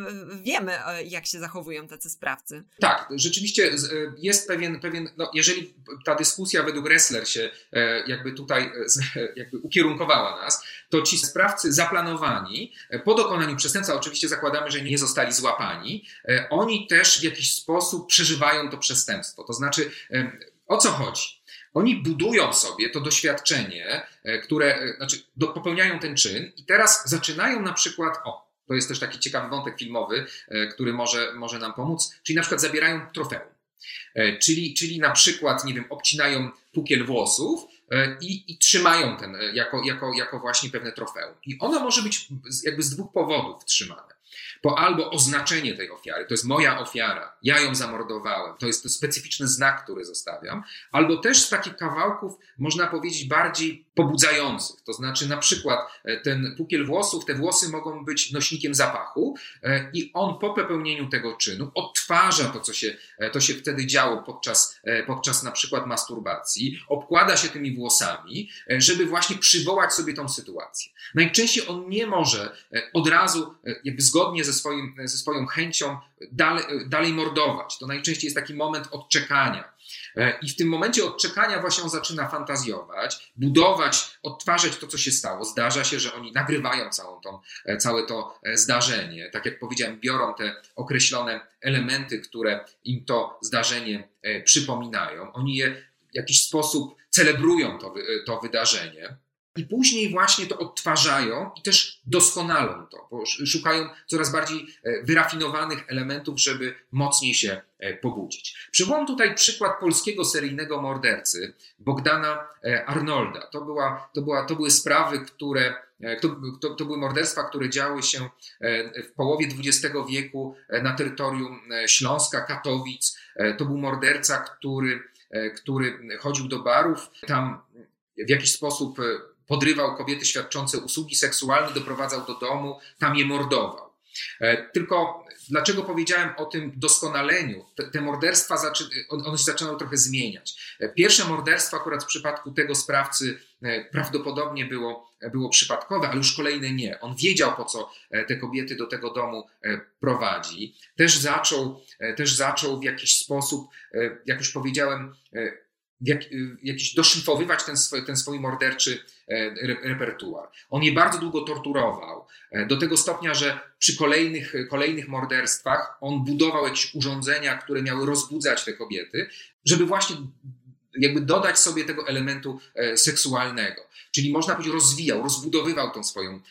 wiemy, jak się zachowuje zachowują tacy sprawcy. Tak, rzeczywiście e, jest pewien, pewien no jeżeli ta dyskusja według Ressler się e, jakby tutaj e, jakby ukierunkowała nas, to ci sprawcy zaplanowani po dokonaniu przestępstwa, oczywiście zakładamy, że nie zostali złapani, oni też w jakiś sposób przeżywają to przestępstwo. To znaczy, o co chodzi? Oni budują sobie to doświadczenie, które, znaczy popełniają ten czyn i teraz zaczynają na przykład, o, to jest też taki ciekawy wątek filmowy, e, który może, może nam pomóc. Czyli na przykład zabierają trofeum. E, czyli, czyli na przykład, nie wiem, obcinają pukiel włosów e, i, i trzymają ten jako, jako, jako właśnie pewne trofeum. I ono może być jakby z dwóch powodów trzymane. po albo oznaczenie tej ofiary, to jest moja ofiara, ja ją zamordowałem, to jest to specyficzny znak, który zostawiam, albo też z takich kawałków, można powiedzieć, bardziej pobudzających. To znaczy, na przykład e, ten pukiel włosów, te włosy mogą być nośnikiem zapachu e, i on po popełnieniu tego czynu odtwarza to, co się, e, to się wtedy działo podczas, podczas na przykład masturbacji, obkłada się tymi włosami, żeby właśnie przywołać sobie tą sytuację. Najczęściej on nie może od razu, jakby zgodnie ze, swoim, ze swoją chęcią, dalej, dalej mordować. To najczęściej jest taki moment odczekania I w tym momencie odczekania właśnie on zaczyna fantazjować, budować, odtwarzać to, co się stało. Zdarza się, że oni nagrywają całą tą, e, całe to e, zdarzenie. Tak jak powiedziałem, biorą te określone elementy, które im to zdarzenie przypominają. Oni je w jakiś sposób celebrują to, to wydarzenie. I później właśnie to odtwarzają i też doskonalą to, bo szukają coraz bardziej e, wyrafinowanych elementów, żeby mocniej się e, pobudzić. Przywołam tutaj przykład polskiego seryjnego mordercy Bogdana e, Arnolda. To, była, to, była, to były sprawy, które to, to, były morderstwa, które działy się w połowie XX wieku na terytorium Śląska, Katowic. To był morderca, który, który chodził do barów, tam w jakiś sposób podrywał kobiety świadczące usługi seksualne, doprowadzał do domu, tam je mordował. E, tylko dlaczego powiedziałem o tym doskonaleniu? Te, te morderstwa, zaczy, one się zaczynają trochę zmieniać. E, pierwsze morderstwo akurat w przypadku tego sprawcy e, prawdopodobnie było, było przypadkowe, ale już kolejne nie. On wiedział, po co te kobiety do tego domu prowadzi. Też zaczął, też zaczął w jakiś sposób, jak już powiedziałem, jak, jakiś doszlifowywać ten swój, ten swój morderczy e, repertuar. On je bardzo długo torturował, e, do tego stopnia, że przy kolejnych, kolejnych morderstwach on budował jakieś urządzenia, które miały rozbudzać te kobiety, żeby właśnie jakby dodać sobie tego elementu e, seksualnego. Czyli można powiedzieć, rozwijał, rozbudowywał tą swoją,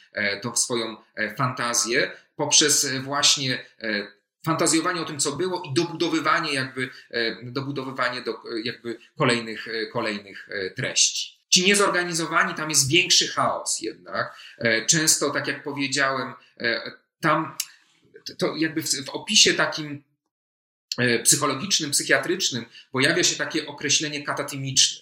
tą swoją fantazję poprzez właśnie fantazjowanie o tym, co było i dobudowywanie jakby, e, dobudowywanie do jakby kolejnych, e, kolejnych e, treści. Ci niezorganizowani, tam jest większy chaos jednak. Często, tak jak powiedziałem, tam to jakby w, w opisie takim psychologicznym, psychiatrycznym pojawia się takie określenie katatymiczne.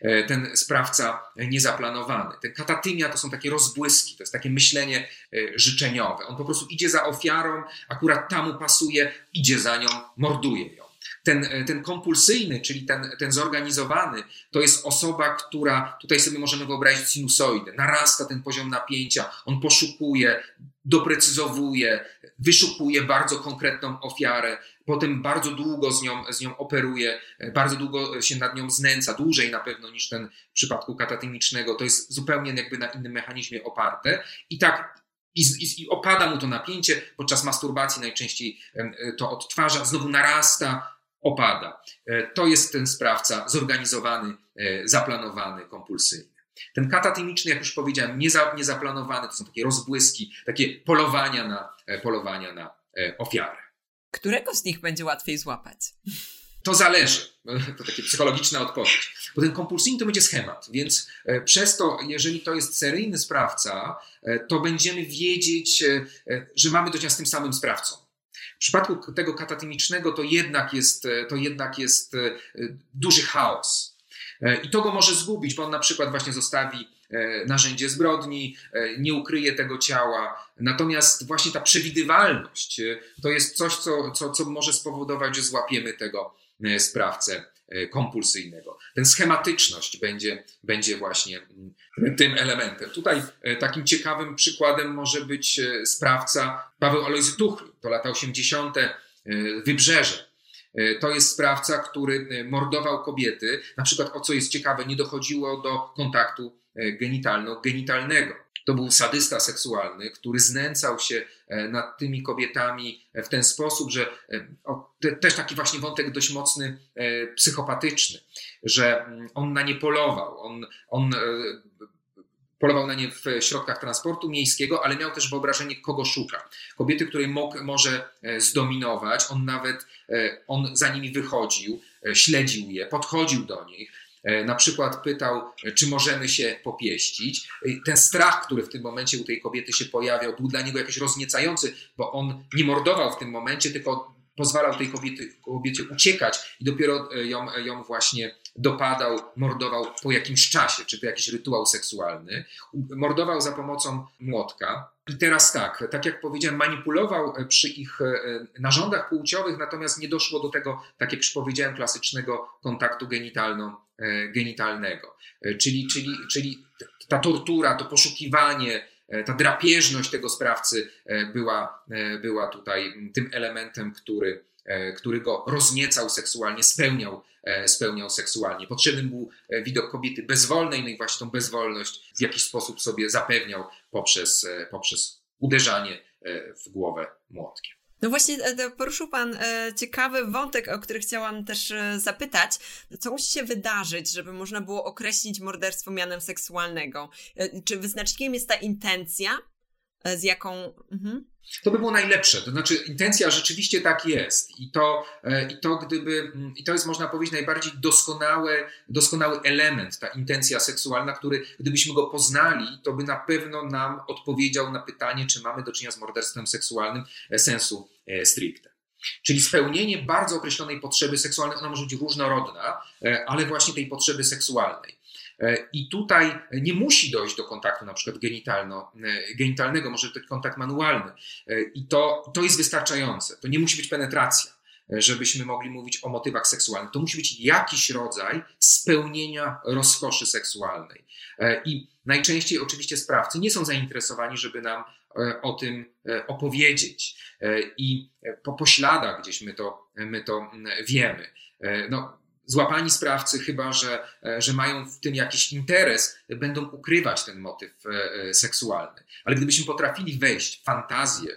E, ten sprawca niezaplanowany. Ten katatymia to są takie rozbłyski, to jest takie myślenie e, życzeniowe. On po prostu idzie za ofiarą, akurat tam pasuje, idzie za nią, morduje ją. Ten, e, ten kompulsyjny, czyli ten, ten zorganizowany, to jest osoba, która, tutaj sobie możemy wyobrazić sinusoidę, narasta ten poziom napięcia, on poszukuje, doprecyzowuje, wyszukuje bardzo konkretną ofiarę, potem bardzo długo z nią, z nią operuje, bardzo długo się nad nią znęca, dłużej na pewno niż ten w przypadku katatymicznego. To jest zupełnie jakby na innym mechanizmie oparte. I tak i, i, i, opada mu to napięcie, podczas masturbacji najczęściej to odtwarza, znowu narasta, opada. E, to jest ten sprawca zorganizowany, e, zaplanowany, kompulsyjny. Ten katatymiczny, jak już powiedziałem, niezaplanowany, to są takie rozbłyski, takie polowania na, e, polowania na ofiarę. Którego z nich będzie łatwiej złapać? To zależy. [LAUGHS] To takie psychologiczna odpowiedź. Bo ten kompulsyjny to będzie schemat, więc e, przez to, jeżeli to jest seryjny sprawca, e, to będziemy wiedzieć, e, że mamy do czynienia z tym samym sprawcą. W przypadku tego katatymicznego to jednak jest, to jednak jest duży chaos. I to go może zgubić, bo on na przykład właśnie zostawi narzędzie zbrodni, e, nie ukryje tego ciała. Natomiast właśnie ta przewidywalność e, to jest coś, co, co, co może spowodować, że złapiemy tego sprawcę kompulsyjnego. Ten schematyczność będzie, będzie właśnie mm, tym elementem. Tutaj takim ciekawym przykładem może być sprawca Paweł Alojzy Tuchl. To lata 80. Wybrzeże. To jest sprawca, który mordował kobiety. Na przykład, o co jest ciekawe, nie dochodziło do kontaktu E, genitalno-genitalnego. To był sadysta seksualny, który znęcał się e, nad tymi kobietami w ten sposób, że e, o, te, też taki właśnie wątek dość mocny, psychopatyczny, że mm, on na nie polował, on, on polował na nie w środkach transportu miejskiego, ale miał też wyobrażenie, kogo szuka. Kobiety, której mógł, może zdominować, on nawet on za nimi wychodził, śledził je, podchodził do nich na przykład pytał, czy możemy się popieścić. Ten strach, który w tym momencie u tej kobiety się pojawiał, był dla niego jakiś rozniecający, bo on nie mordował w tym momencie, tylko pozwalał tej kobiety, kobiecie uciekać i dopiero ją, ją właśnie dopadał, mordował po jakimś czasie, czy to jakiś rytuał seksualny. Mordował za pomocą młotka. I teraz tak, tak jak powiedziałem, manipulował przy ich e, narządach płciowych, natomiast nie doszło do tego, tak jak już powiedziałem, klasycznego kontaktu genitalno, e, genitalnego. E, czyli, czyli, czyli ta tortura, to poszukiwanie, ta drapieżność tego sprawcy była, była tutaj tym elementem, który, który go rozniecał seksualnie, spełniał E, spełniał seksualnie. Potrzebny był e, widok kobiety bezwolnej, no i właśnie tą bezwolność w jakiś sposób sobie zapewniał poprzez, e, poprzez uderzanie w głowę młotkiem. No właśnie, poruszył Pan ciekawy wątek, o który chciałam też zapytać. Co musi się wydarzyć, żeby można było określić morderstwo mianem seksualnego? Czy wyznacznikiem jest ta intencja, z jaką. Mhm. To by było najlepsze. To znaczy, intencja rzeczywiście tak jest. I to, e, i to gdyby, mm, i to jest można powiedzieć najbardziej doskonały, doskonały element, ta intencja seksualna, który gdybyśmy go poznali, to by na pewno nam odpowiedział na pytanie, czy mamy do czynienia z morderstwem seksualnym e, sensu e, stricte. Czyli spełnienie bardzo określonej potrzeby seksualnej, ona może być różnorodna, ale właśnie tej potrzeby seksualnej. E, I tutaj nie musi dojść do kontaktu na przykład genitalno, e, genitalnego, może to kontakt manualny. E, I to, to jest wystarczające. To nie musi być penetracja, żebyśmy mogli mówić o motywach seksualnych. To musi być jakiś rodzaj spełnienia rozkoszy seksualnej. I najczęściej oczywiście sprawcy nie są zainteresowani, żeby nam o tym opowiedzieć. I po pośladach gdzieś my to, my to wiemy. No, złapani sprawcy, chyba że, e, że mają w tym jakiś interes, będą ukrywać ten motyw e, e, seksualny. Ale gdybyśmy potrafili wejść w fantazję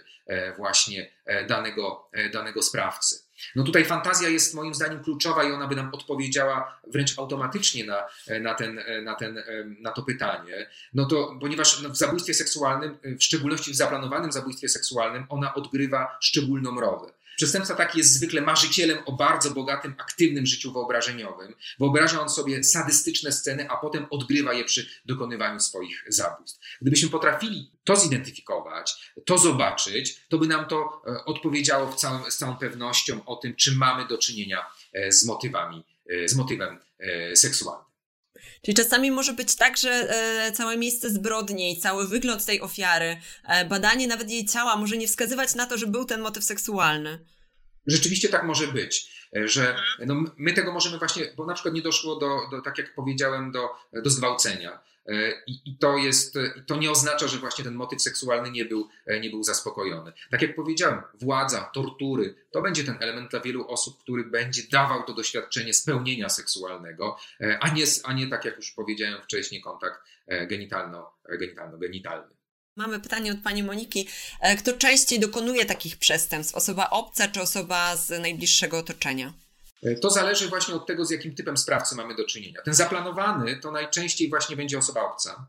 właśnie danego, danego sprawcy, no tutaj fantazja jest moim zdaniem kluczowa i ona by nam odpowiedziała wręcz automatycznie na, na, ten, na, ten, na to pytanie. No to, ponieważ w zabójstwie seksualnym, w szczególności w zaplanowanym zabójstwie seksualnym, ona odgrywa szczególną rolę. Przestępca taki jest zwykle marzycielem o bardzo bogatym, aktywnym życiu wyobrażeniowym. Wyobraża on sobie sadystyczne sceny, a potem odgrywa je przy dokonywaniu swoich zabójstw. Gdybyśmy potrafili to zidentyfikować, to zobaczyć, to by nam to e, odpowiedziało całym, z całą pewnością o tym, czy mamy do czynienia e, z motywami, e, z motywem seksualnym. Czyli czasami może być tak, że e, całe miejsce zbrodni i cały wygląd tej ofiary, e, badanie nawet jej ciała może nie wskazywać na to, że był ten motyw seksualny. Rzeczywiście tak może być, e, że no, my tego możemy właśnie, bo na przykład nie doszło do, do tak jak powiedziałem, do, do zgwałcenia. E, I, I, to jest, to nie oznacza, że właśnie ten motyw seksualny nie był, e, nie był zaspokojony. Tak jak powiedziałem, władza, tortury, to będzie ten element dla wielu osób, który będzie dawał to doświadczenie spełnienia seksualnego, e, a nie, a nie tak jak już powiedziałem wcześniej, kontakt genitalno-genitalny. Mamy pytanie od pani Moniki. Kto częściej dokonuje takich przestępstw? Osoba obca czy osoba z najbliższego otoczenia? E, to zależy właśnie od tego, z jakim typem sprawcy mamy do czynienia. Ten zaplanowany to najczęściej właśnie będzie osoba obca.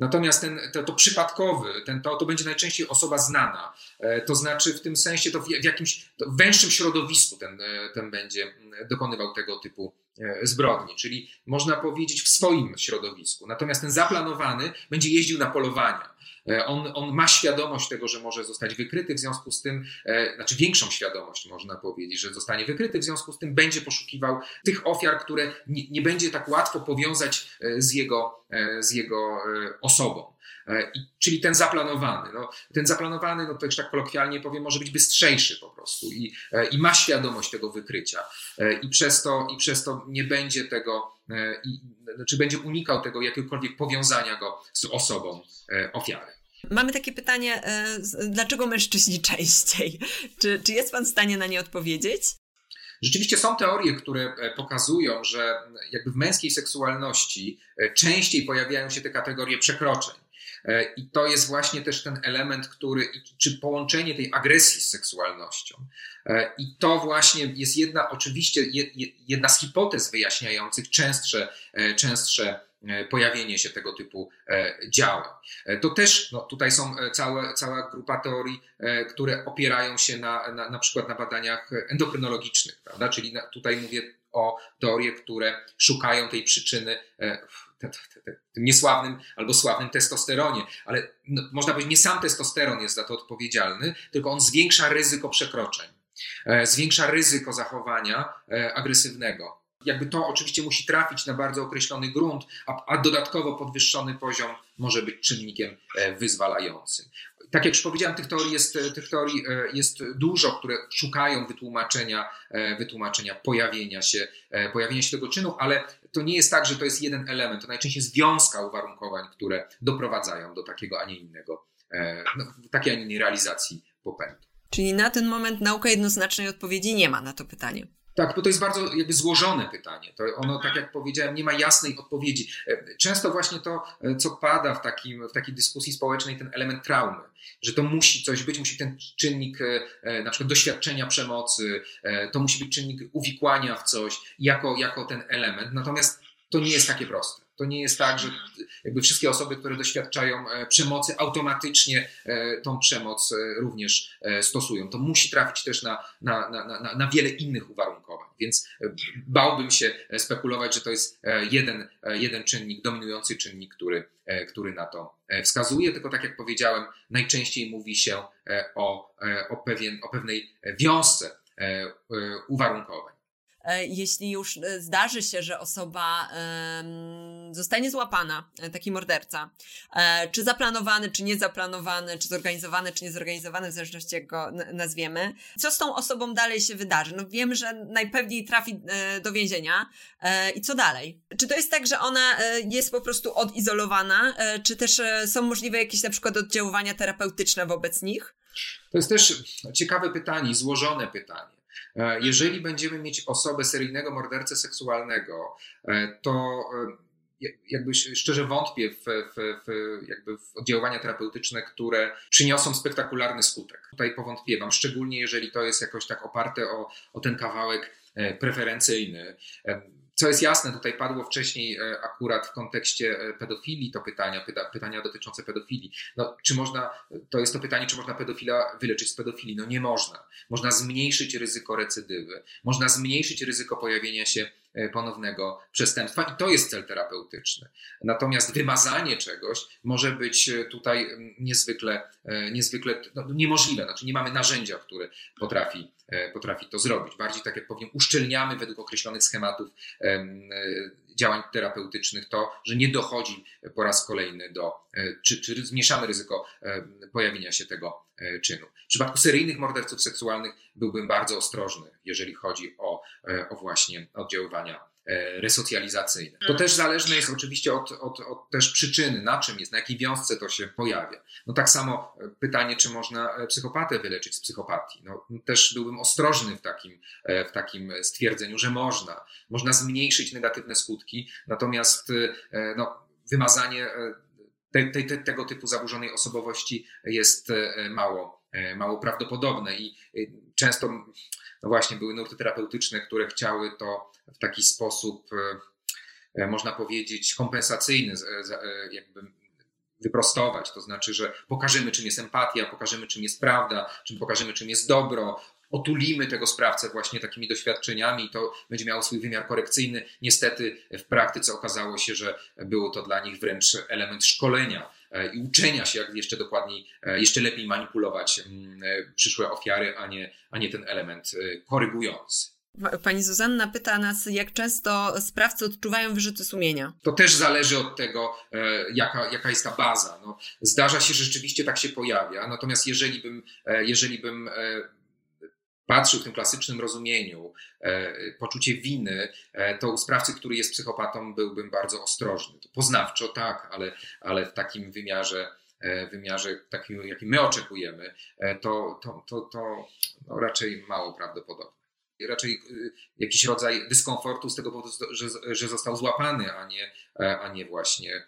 Natomiast ten, to, to przypadkowy, ten, to, to będzie najczęściej osoba znana. E, to znaczy w tym sensie to w, jakimś w węższym środowisku ten, e, ten będzie dokonywał tego typu zbrodni, czyli można powiedzieć w swoim środowisku. Natomiast ten zaplanowany będzie jeździł na polowania E, on, on ma świadomość tego, że może zostać wykryty, w związku z tym, e, znaczy większą świadomość można powiedzieć, że zostanie wykryty, w związku z tym będzie poszukiwał tych ofiar, które nie, nie będzie tak łatwo powiązać e, z jego, z jego osobą. I, czyli ten zaplanowany. No, ten zaplanowany, no to już tak kolokwialnie powiem, może być bystrzejszy po prostu i, i ma świadomość tego wykrycia. I przez to, i przez to nie będzie tego, i, znaczy będzie unikał tego jakiegokolwiek powiązania go z osobą ofiary. Mamy takie pytanie, e, dlaczego mężczyźni [LAUGHS] częściej? Czy, czy jest Pan w stanie na nie odpowiedzieć? Rzeczywiście są teorie, które e, pokazują, że jakby w męskiej seksualności e, częściej pojawiają się te kategorie przekroczeń. I to jest właśnie też ten element, który, czy połączenie tej agresji z seksualnością. I to właśnie jest jedna, oczywiście, jedna z hipotez wyjaśniających częstsze, częstsze E, pojawienie się tego typu e, działań. E, to też no, tutaj są całe, cała grupa teorii, które opierają się na, na, na przykład na badaniach endokrynologicznych, prawda? czyli na, tutaj mówię o teorie, które szukają tej przyczyny w tym niesławnym albo sławnym testosteronie, ale no, można powiedzieć, nie sam testosteron jest za to odpowiedzialny, tylko on zwiększa ryzyko przekroczeń, zwiększa ryzyko zachowania agresywnego. Jakby to oczywiście musi trafić na bardzo określony grunt, a, a dodatkowo podwyższony poziom może być czynnikiem e, wyzwalającym. Tak jak już powiedziałem, tych teorii jest, e, tych teorii e, jest dużo, które szukają wytłumaczenia, wytłumaczenia pojawienia się, pojawienia się tego czynu, ale to nie jest tak, że to jest jeden element, to najczęściej jest wiązka uwarunkowań, które doprowadzają do takiego, a nie innego, no, takiej, a nie innej realizacji popędu. Czyli na ten moment nauka jednoznacznej odpowiedzi nie ma na to pytanie. Tak, bo to jest bardzo jakby złożone pytanie. To ono, tak jak powiedziałem, nie ma jasnej odpowiedzi. E, często właśnie to, e, co pada w, takim, w takiej dyskusji społecznej, ten element traumy, że to musi coś być, musi ten czynnik e, na przykład doświadczenia przemocy, to musi być czynnik uwikłania w coś jako, jako ten element. Natomiast to nie jest takie proste. To nie jest tak, że jakby wszystkie osoby, które doświadczają e, przemocy, automatycznie e, tą przemoc e, również stosują. To musi trafić też na, na, na, na wiele innych uwarunkowań. Więc bałbym się spekulować, że to jest jeden, jeden czynnik, dominujący czynnik, który, który na to wskazuje. Tylko tak jak powiedziałem, najczęściej mówi się o, o, pewien, o pewnej wiązce uwarunkowań. E, jeśli już e, zdarzy się, że osoba zostanie złapana, e, taki morderca, czy zaplanowany, czy niezaplanowany, czy zorganizowany, czy niezorganizowany, w zależności jak go nazwiemy, co z tą osobą dalej się wydarzy? No wiemy, że najpewniej trafi do więzienia i co dalej? Czy to jest tak, że ona jest po prostu odizolowana, czy też są możliwe jakieś na przykład oddziaływania terapeutyczne wobec nich? To jest też ciekawe pytanie, złożone pytanie. E, jeżeli będziemy mieć osobę seryjnego mordercę seksualnego, e, to e, jakby szczerze wątpię w, w, w, jakby w oddziaływania terapeutyczne, które przyniosą spektakularny skutek. Tutaj powątpiewam, szczególnie jeżeli to jest jakoś tak oparte o, o ten kawałek preferencyjny. Co jest jasne, tutaj padło wcześniej e, akurat w kontekście e, pedofilii to pytania, pyta, pytania dotyczące pedofilii. No, czy można, to jest to pytanie, czy można pedofila wyleczyć z pedofilii? No nie można. Można zmniejszyć ryzyko recydywy, można zmniejszyć ryzyko pojawienia się ponownego przestępstwa i to jest cel terapeutyczny. Natomiast wymazanie czegoś może być e, tutaj niezwykle, e, niezwykle no, niemożliwe. Znaczy nie mamy narzędzia, które potrafi, potrafi to zrobić. Bardziej tak jak powiem, uszczelniamy według określonych schematów działań terapeutycznych to, że nie dochodzi po raz kolejny do, czy, czy zmniejszamy ryzyko pojawienia się tego czynu. W przypadku seryjnych morderców seksualnych byłbym bardzo ostrożny, jeżeli chodzi o, o właśnie oddziaływania e, resocjalizacyjne. To też zależne jest oczywiście od, od, od, też przyczyny, na czym jest, na jakiej wiązce to się pojawia. No tak samo e, pytanie, czy można e, psychopatę wyleczyć z psychopatii. No, też byłbym ostrożny w takim, w takim stwierdzeniu, że można. Można zmniejszyć negatywne skutki, natomiast no, wymazanie te, te, te, tego typu zaburzonej osobowości jest mało E, mało prawdopodobne i e, często no właśnie były nurty terapeutyczne, które chciały to w taki sposób, e, można powiedzieć, kompensacyjny, jakby wyprostować. To znaczy, że pokażemy, czym jest empatia, pokażemy, czym jest prawda, czym pokażemy, czym jest dobro, otulimy tego sprawcę właśnie takimi doświadczeniami to będzie miało swój wymiar korekcyjny. Niestety w praktyce okazało się, że było to dla nich wręcz element szkolenia E, i uczenia się, jak jeszcze dokładniej, e, jeszcze lepiej manipulować mm, e, przyszłe ofiary, a nie, a nie ten element korygujący. Pani Zuzanna pyta nas, jak często sprawcy odczuwają wyrzuty sumienia. To też zależy od tego, jaka, jaka jest ta baza. No, zdarza się, że rzeczywiście tak się pojawia, natomiast jeżeli bym, jeżeli bym patrzył w tym klasycznym rozumieniu e, poczucie winy, e, to u sprawcy, który jest psychopatą, byłbym bardzo ostrożny. To poznawczo tak, ale, ale w takim wymiarze, e, wymiarze takim, jaki my oczekujemy, to, to, to, to no raczej mało prawdopodobne. Raczej jakiś rodzaj dyskomfortu z tego powodu, że, że został złapany, a nie, a nie właśnie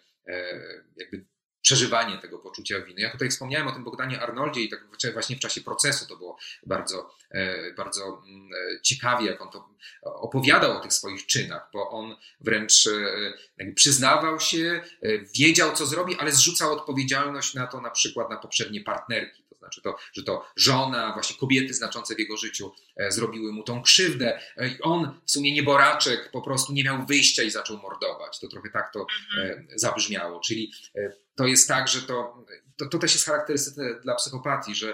jakby przeżywanie tego poczucia winy. Ja tutaj wspomniałem o tym Bogdanie Arnoldzie i tak właśnie w czasie procesu to było bardzo, e, bardzo mm, e, ciekawie, jak on to opowiadał o tych swoich czynach, bo on wręcz e, przyznawał się, wiedział co zrobi, ale zrzucał odpowiedzialność na to na przykład na poprzednie partnerki. Znaczy to, że to żona, właśnie kobiety znaczące w jego życiu zrobiły mu tą krzywdę i on w sumie nieboraczek po prostu nie miał wyjścia i zaczął mordować. To trochę tak to mhm. zabrzmiało, czyli to jest tak, że to, to, to, też jest charakterystyczne dla psychopatii, że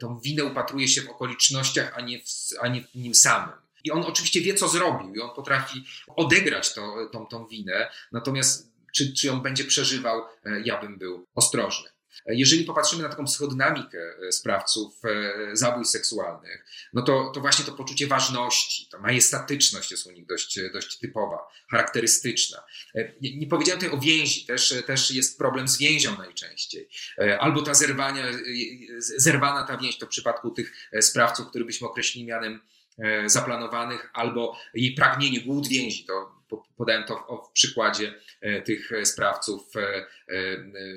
tą winę upatruje się w okolicznościach, a nie w, a nie w nim samym. I on oczywiście wie, co zrobił, i on potrafi odegrać to, tą, tą winę, natomiast czy, czy ją będzie przeżywał, e, ja bym był ostrożny. E, jeżeli popatrzymy na taką psychodynamikę e, sprawców zabójstw seksualnych, no to, to właśnie to poczucie ważności, ta majestatyczność jest u nich dość, dość typowa, charakterystyczna. Nie, nie powiedziałem tutaj o więzi, też, też jest problem z więzią najczęściej. Albo ta zerwania, zerwana ta więź, to w przypadku tych sprawców, które byśmy określili mianem E, zaplanowanych albo jej pragnienie, głód więzi. To podałem to w, w przykładzie e, tych sprawców e,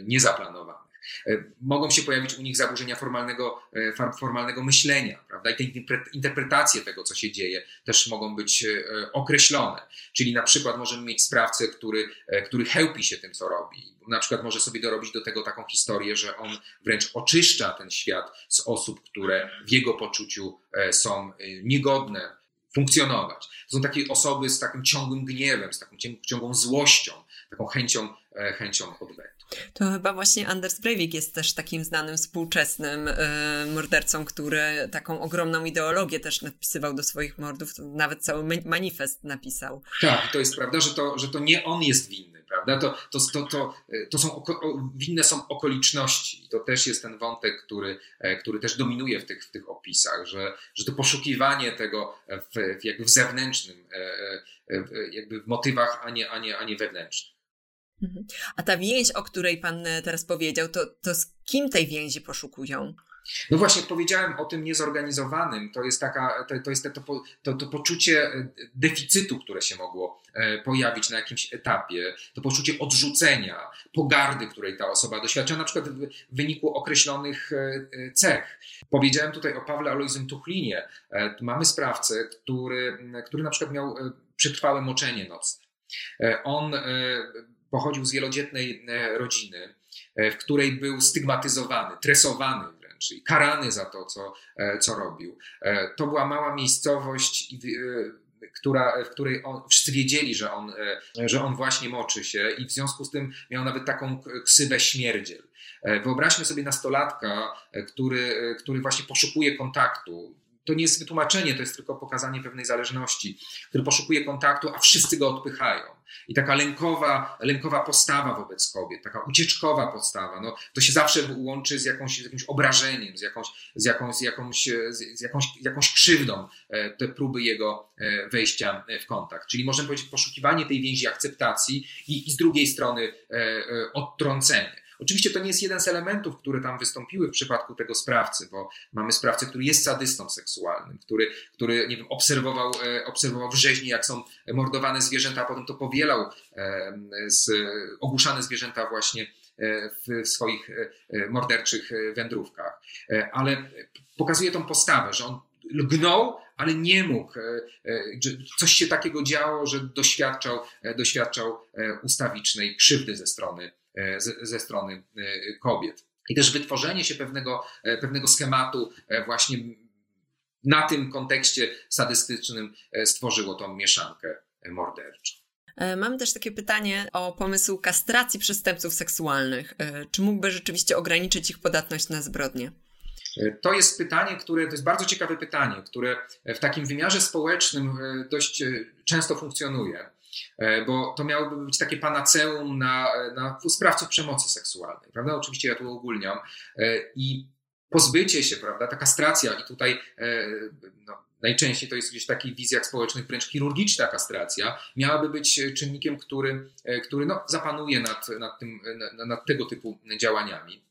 niezaplanowanych. E, mogą się pojawić u nich zaburzenia formalnego, e, formalnego myślenia, prawda? I te interpretacje tego, co się dzieje, też mogą być e, określone. Czyli na przykład możemy mieć sprawcę, który, który chełpi się tym, co robi. Na przykład może sobie dorobić do tego taką historię, że on wręcz oczyszcza ten świat z osób, które w jego poczuciu są niegodne funkcjonować. To są takie osoby z takim ciągłym gniewem, z taką ciągłą złością, taką chęcią, chęcią odwetu. To chyba właśnie Anders Breivik jest też takim znanym współczesnym y, mordercą, który taką ogromną ideologię też napisywał do swoich mordów, nawet cały manifest napisał. Tak, to jest prawda, że to, że to nie on jest winny, prawda? To, to, to, to, to są winne są okoliczności. I to też jest ten wątek, który, e, który też dominuje w tych, w tych opisach, że, że to poszukiwanie tego w, jakby w zewnętrznym, e, e, jakby w motywach, a nie, a nie, a nie wewnętrznych. Mhm. A ta więź, o której pan e, teraz powiedział, to, to z kim tej więzi poszukują? No właśnie, powiedziałem o tym niezorganizowanym. To jest, taka, to, to, jest to, to, to poczucie e, deficytu, które się mogło e, pojawić na jakimś etapie, to poczucie odrzucenia, pogardy, której ta osoba doświadcza, na przykład w wyniku określonych cech. Powiedziałem tutaj o Pawle Alojzym Tuchlinie. Mamy sprawcę, który, który na przykład miał przetrwałe moczenie nocne. On pochodził z wielodzietnej e, rodziny, e, w której był stygmatyzowany, tresowany wręcz i karany za to, co, e, co robił. To była mała miejscowość, która, w której on, wszyscy wiedzieli, że on, że on właśnie moczy się i w związku z tym miał nawet taką ksywę śmierdziel. Wyobraźmy sobie nastolatka, który, który właśnie poszukuje kontaktu, to nie jest wytłumaczenie, to jest tylko pokazanie pewnej zależności, który poszukuje kontaktu, a wszyscy go odpychają. I taka lękowa, lękowa postawa wobec kobiet, taka ucieczkowa postawa, no, to się zawsze łączy z, jakąś, z jakimś obrażeniem, z jakąś, z jakąś, z jakąś, z jakąś, jakąś krzywdą, e, te próby jego e, wejścia w kontakt. Czyli możemy powiedzieć poszukiwanie tej więzi akceptacji i, i z drugiej strony e, odtrącenie. Oczywiście to nie jest jeden z elementów, które tam wystąpiły w przypadku tego sprawcy, bo mamy sprawcę, który jest sadystą seksualnym, który, który nie wiem, obserwował, e, obserwował w rzeźni, jak są mordowane zwierzęta, a potem to powielał e, z, ogłuszane zwierzęta właśnie e, w swoich morderczych wędrówkach. Ale pokazuje tą postawę, że on lgnął, ale nie mógł. Coś się takiego działo, że doświadczał, doświadczał ustawicznej krzywdy ze strony E, ze strony e, kobiet. I też wytworzenie się pewnego, e, pewnego schematu właśnie na tym kontekście sadystycznym stworzyło tą mieszankę morderczą. Mam też takie pytanie o pomysł kastracji przestępców seksualnych. Czy mógłby rzeczywiście ograniczyć ich podatność na zbrodnie? To jest pytanie, które to jest bardzo ciekawe pytanie, które w takim wymiarze społecznym dość często funkcjonuje. E, bo to miałoby być takie panaceum na, na sprawców przemocy seksualnej, prawda? Oczywiście ja tu ogólniam. E, I pozbycie się, prawda, ta kastracja i tutaj e, no, najczęściej to jest gdzieś w takich wizjach społecznych wręcz chirurgiczna kastracja, miałaby być czynnikiem, który, który no, zapanuje nad, nad, tym, nad tego typu działaniami.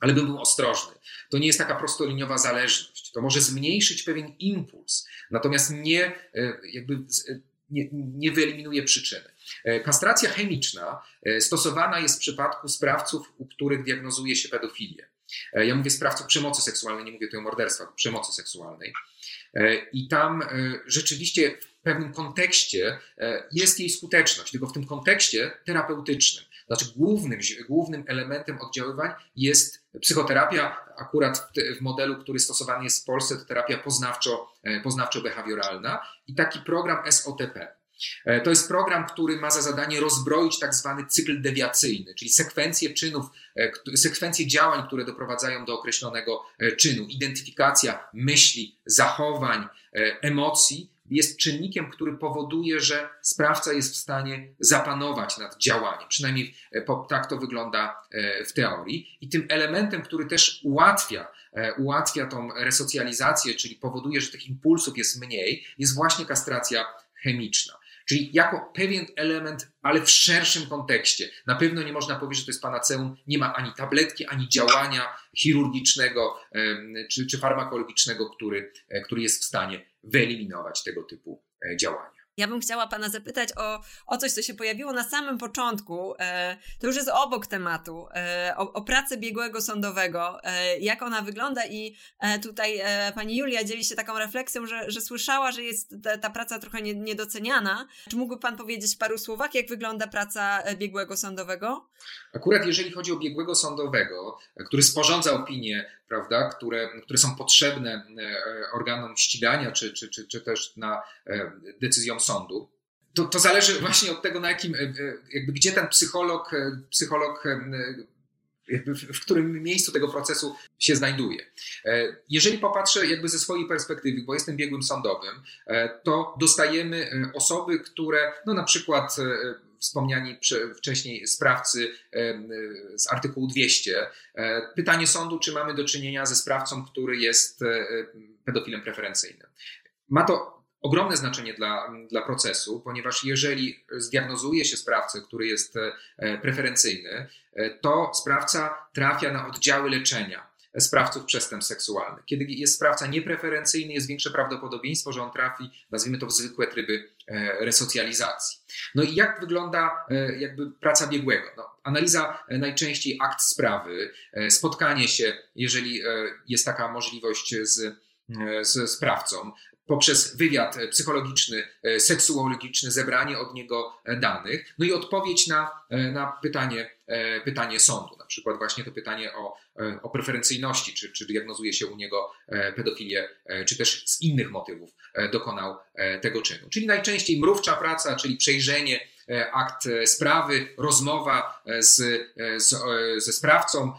Ale bym był ostrożny. To nie jest taka prostoliniowa zależność. To może zmniejszyć pewien impuls, natomiast nie jakby nie, nie wyeliminuje przyczyny. E, kastracja chemiczna e, stosowana jest w przypadku sprawców, u których diagnozuje się pedofilię. E, ja mówię sprawców przemocy seksualnej, nie mówię tutaj o morderstwach, przemocy seksualnej. I tam rzeczywiście w pewnym kontekście jest jej skuteczność, tylko w tym kontekście terapeutycznym. Znaczy głównym, głównym elementem oddziaływań jest psychoterapia, akurat w, modelu, który stosowany jest w Polsce, to terapia poznawczo, poznawczo-behawioralna i taki program SOTP. E, to jest program, który ma za zadanie rozbroić tak zwany cykl dewiacyjny, czyli sekwencję czynów, e, sekwencję działań, które doprowadzają do określonego e, czynu. Identyfikacja myśli, zachowań, emocji jest czynnikiem, który powoduje, że sprawca jest w stanie zapanować nad działaniem. Przynajmniej tak to wygląda w teorii. I tym elementem, który też ułatwia, ułatwia tą resocjalizację, czyli powoduje, że tych impulsów jest mniej, jest właśnie kastracja chemiczna. Czyli jako pewien element, ale w szerszym kontekście. Na pewno nie można powiedzieć, że to jest panaceum. Nie ma ani tabletki, ani działania chirurgicznego czy, czy farmakologicznego, który, e, który jest w stanie wyeliminować tego typu e, działania. Ja bym chciała Pana zapytać o, o coś, co się pojawiło na samym początku. E, to już jest obok tematu. E, o, o pracę biegłego sądowego. Jak ona wygląda i tutaj Pani Julia dzieli się taką refleksją, że, że słyszała, że jest ta, ta praca trochę nie, niedoceniana. Czy mógłby Pan powiedzieć w paru słowach, jak wygląda praca biegłego sądowego? Akurat jeżeli chodzi o biegłego sądowego, który sporządza opinie prawda, które, które są potrzebne e, organom ścigania czy, czy, czy, czy też na e, decyzjom sądu. To, to zależy właśnie od tego, na jakim, e, jakby gdzie ten psycholog, psycholog w którym miejscu tego procesu się znajduje. Jeżeli popatrzę jakby ze swojej perspektywy, bo jestem biegłym sądowym, to dostajemy osoby, które no na przykład wspomniani wcześniej sprawcy z artykułu 200. E, pytanie sądu, czy mamy do czynienia ze sprawcą, który jest e, pedofilem preferencyjnym. Ma to ogromne znaczenie dla, dla procesu, ponieważ jeżeli zdiagnozuje się sprawcę, który jest e, preferencyjny, to sprawca trafia na oddziały leczenia sprawców przestępstw seksualnych. Kiedy jest sprawca niepreferencyjny, jest większe prawdopodobieństwo, że on trafi, nazwijmy to, w zwykłe tryby e, resocjalizacji. No i jak wygląda e, jakby praca biegłego? No, analiza e, najczęściej akt sprawy, spotkanie się, jeżeli jest taka możliwość z z sprawcą, poprzez wywiad psychologiczny, seksuologiczny, zebranie od niego danych, no i odpowiedź na, na pytanie, pytanie sądu. Na przykład właśnie to pytanie o, o preferencyjności, czy, czy diagnozuje się u niego pedofilię, czy też z innych motywów dokonał tego czynu. Czyli najczęściej mrówcza praca, czyli przejrzenie akt sprawy, rozmowa z, z, ze sprawcą,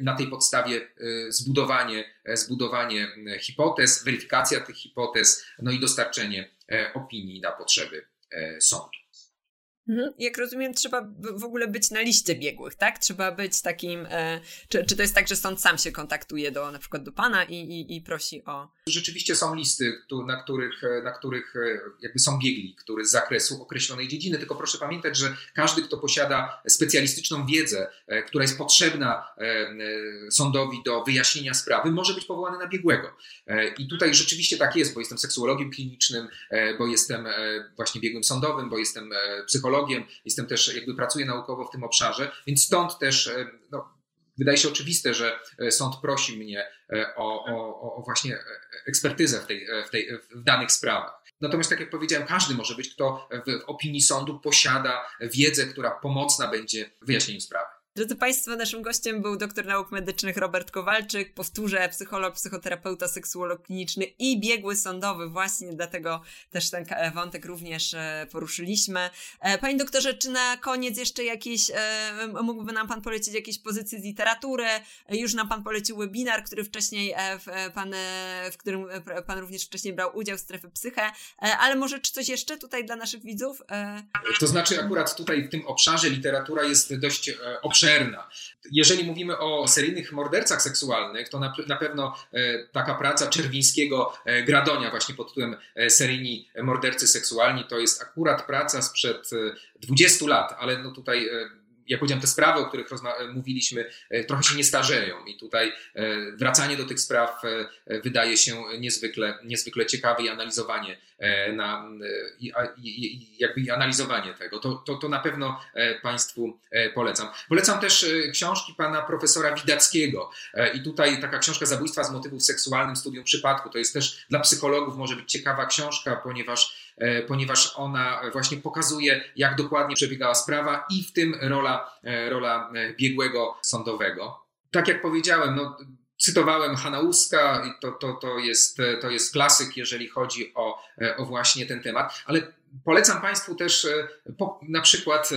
na tej podstawie zbudowanie, zbudowanie hipotez, weryfikacja tych hipotez, no i dostarczenie opinii na potrzeby sądu. Mhm. Jak rozumiem, trzeba w ogóle być na liście biegłych, tak? Trzeba być takim. E, czy, czy to jest tak, że sąd sam się kontaktuje do na przykład do pana i, i, i prosi o. Rzeczywiście są listy, na których, e, na których e, jakby są biegli, który z zakresu określonej dziedziny. Tylko proszę pamiętać, że każdy, kto posiada specjalistyczną wiedzę, e, która jest potrzebna sądowi do wyjaśnienia sprawy, może być powołany na biegłego. I tutaj rzeczywiście tak jest, bo jestem seksuologiem klinicznym, bo jestem właśnie biegłym sądowym, bo jestem psychologiem psychologiem, jestem też, jakby pracuję naukowo w tym obszarze, więc stąd też e, no, wydaje się oczywiste, że e, sąd prosi mnie e, o, o, o właśnie ekspertyzę w, tej, w, tej, w danych sprawach. Natomiast, tak jak powiedziałem, każdy może być, kto w, w opinii sądu posiada wiedzę, która pomocna będzie w wyjaśnieniu sprawy. Drodzy Państwo, naszym gościem był doktor nauk medycznych Robert Kowalczyk, powtórzę, psycholog, psychoterapeuta, seksuolog kliniczny i biegły sądowy. Właśnie dlatego też ten wątek również e, poruszyliśmy. E, panie doktorze, czy na koniec jeszcze jakieś, e, mógłby nam Pan polecić jakieś pozycje z literatury? Już nam Pan polecił webinar, który wcześniej, pan, w którym Pan również wcześniej brał udział, strefy psyche, ale może czy coś jeszcze tutaj dla naszych widzów? To znaczy akurat tutaj w tym obszarze literatura jest dość obszerna obszerna. Jeżeli mówimy o seryjnych mordercach seksualnych, to na, na pewno e, taka praca Czerwińskiego e, Gradonia właśnie pod tytułem e, Seryjni mordercy seksualni to jest akurat praca sprzed 20 lat, ale no tutaj jak powiedziałem, te sprawy, o których mówiliśmy, trochę się nie starzeją i tutaj wracanie do tych spraw wydaje się niezwykle, niezwykle ciekawe i analizowanie E, na, e, jakby analizowanie tego. To, to, to na pewno e, Państwu polecam. Polecam też książki pana profesora Widackiego i tutaj taka książka Zabójstwa z motywów seksualnym, studium przypadku, to jest też dla psychologów może być ciekawa książka, ponieważ ponieważ ona właśnie pokazuje, jak dokładnie przebiegała sprawa i w tym rola, rola biegłego sądowego. Tak jak powiedziałem, no, Cytowałem Hanauska i to, to, to, jest, to jest klasyk, jeżeli chodzi o, o właśnie ten temat, ale polecam Państwu też po, na przykład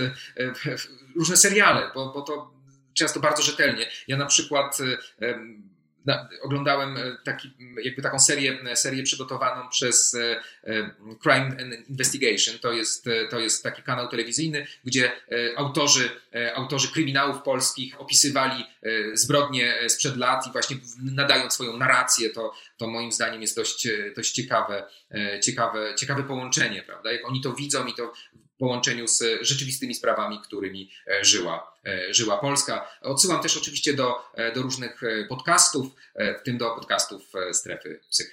różne seriale, bo, bo to często bardzo rzetelnie. Ja na przykład na, oglądałem e, taki, jakby taką serię, e, serię przygotowaną przez e, Crime and Investigation. To jest, to jest taki kanał telewizyjny, gdzie autorzy, autorzy kryminałów polskich opisywali zbrodnie sprzed lat i właśnie nadając swoją narrację, to, to moim zdaniem jest dość, dość ciekawe, ciekawe, ciekawe połączenie, prawda? Jak oni to widzą i to połączeniu z rzeczywistymi sprawami, którymi e, żyła, e, żyła Polska. Odsyłam też oczywiście do, e, do różnych podcastów, w tym do podcastów Strefy Psyche.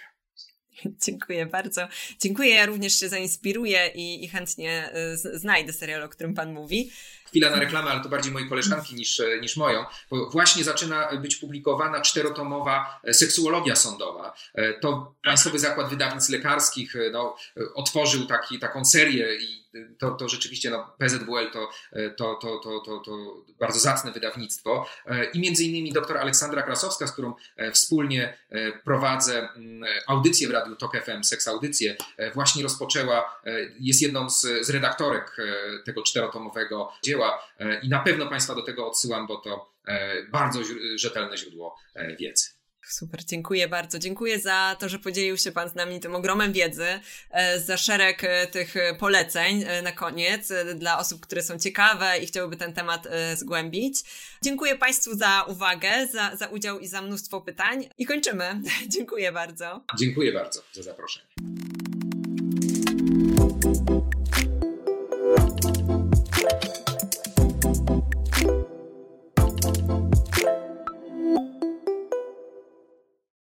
Dziękuję bardzo. Dziękuję, ja również się zainspiruję i, i chętnie znajdę serial, o którym Pan mówi chwila na reklamę, ale to bardziej mojej koleżanki niż, niż moją, bo właśnie zaczyna być publikowana czterotomowa seksuologia sądowa. To Państwowy Zakład Wydawnictw Lekarskich no, otworzył taki, taką serię i to, to rzeczywiście no, PZWL to, to, to, to, to, to bardzo zacne wydawnictwo. I między innymi doktor Aleksandra Krasowska, z którą wspólnie prowadzę audycję w Radiu Tok FM, Seks Audycję, właśnie rozpoczęła, jest jedną z, z redaktorek tego czterotomowego dzieła i na pewno Państwa do tego odsyłam, bo to bardzo rzetelne źródło wiedzy. Super, dziękuję bardzo. Dziękuję za to, że podzielił się Pan z nami tym ogromem wiedzy, e, za szereg e, tych poleceń e, na koniec dla osób, które są ciekawe i chciałyby ten temat zgłębić. Dziękuję Państwu za uwagę, za, za udział i za mnóstwo pytań i kończymy. [LAUGHS] dziękuję bardzo. Dziękuję bardzo za zaproszenie.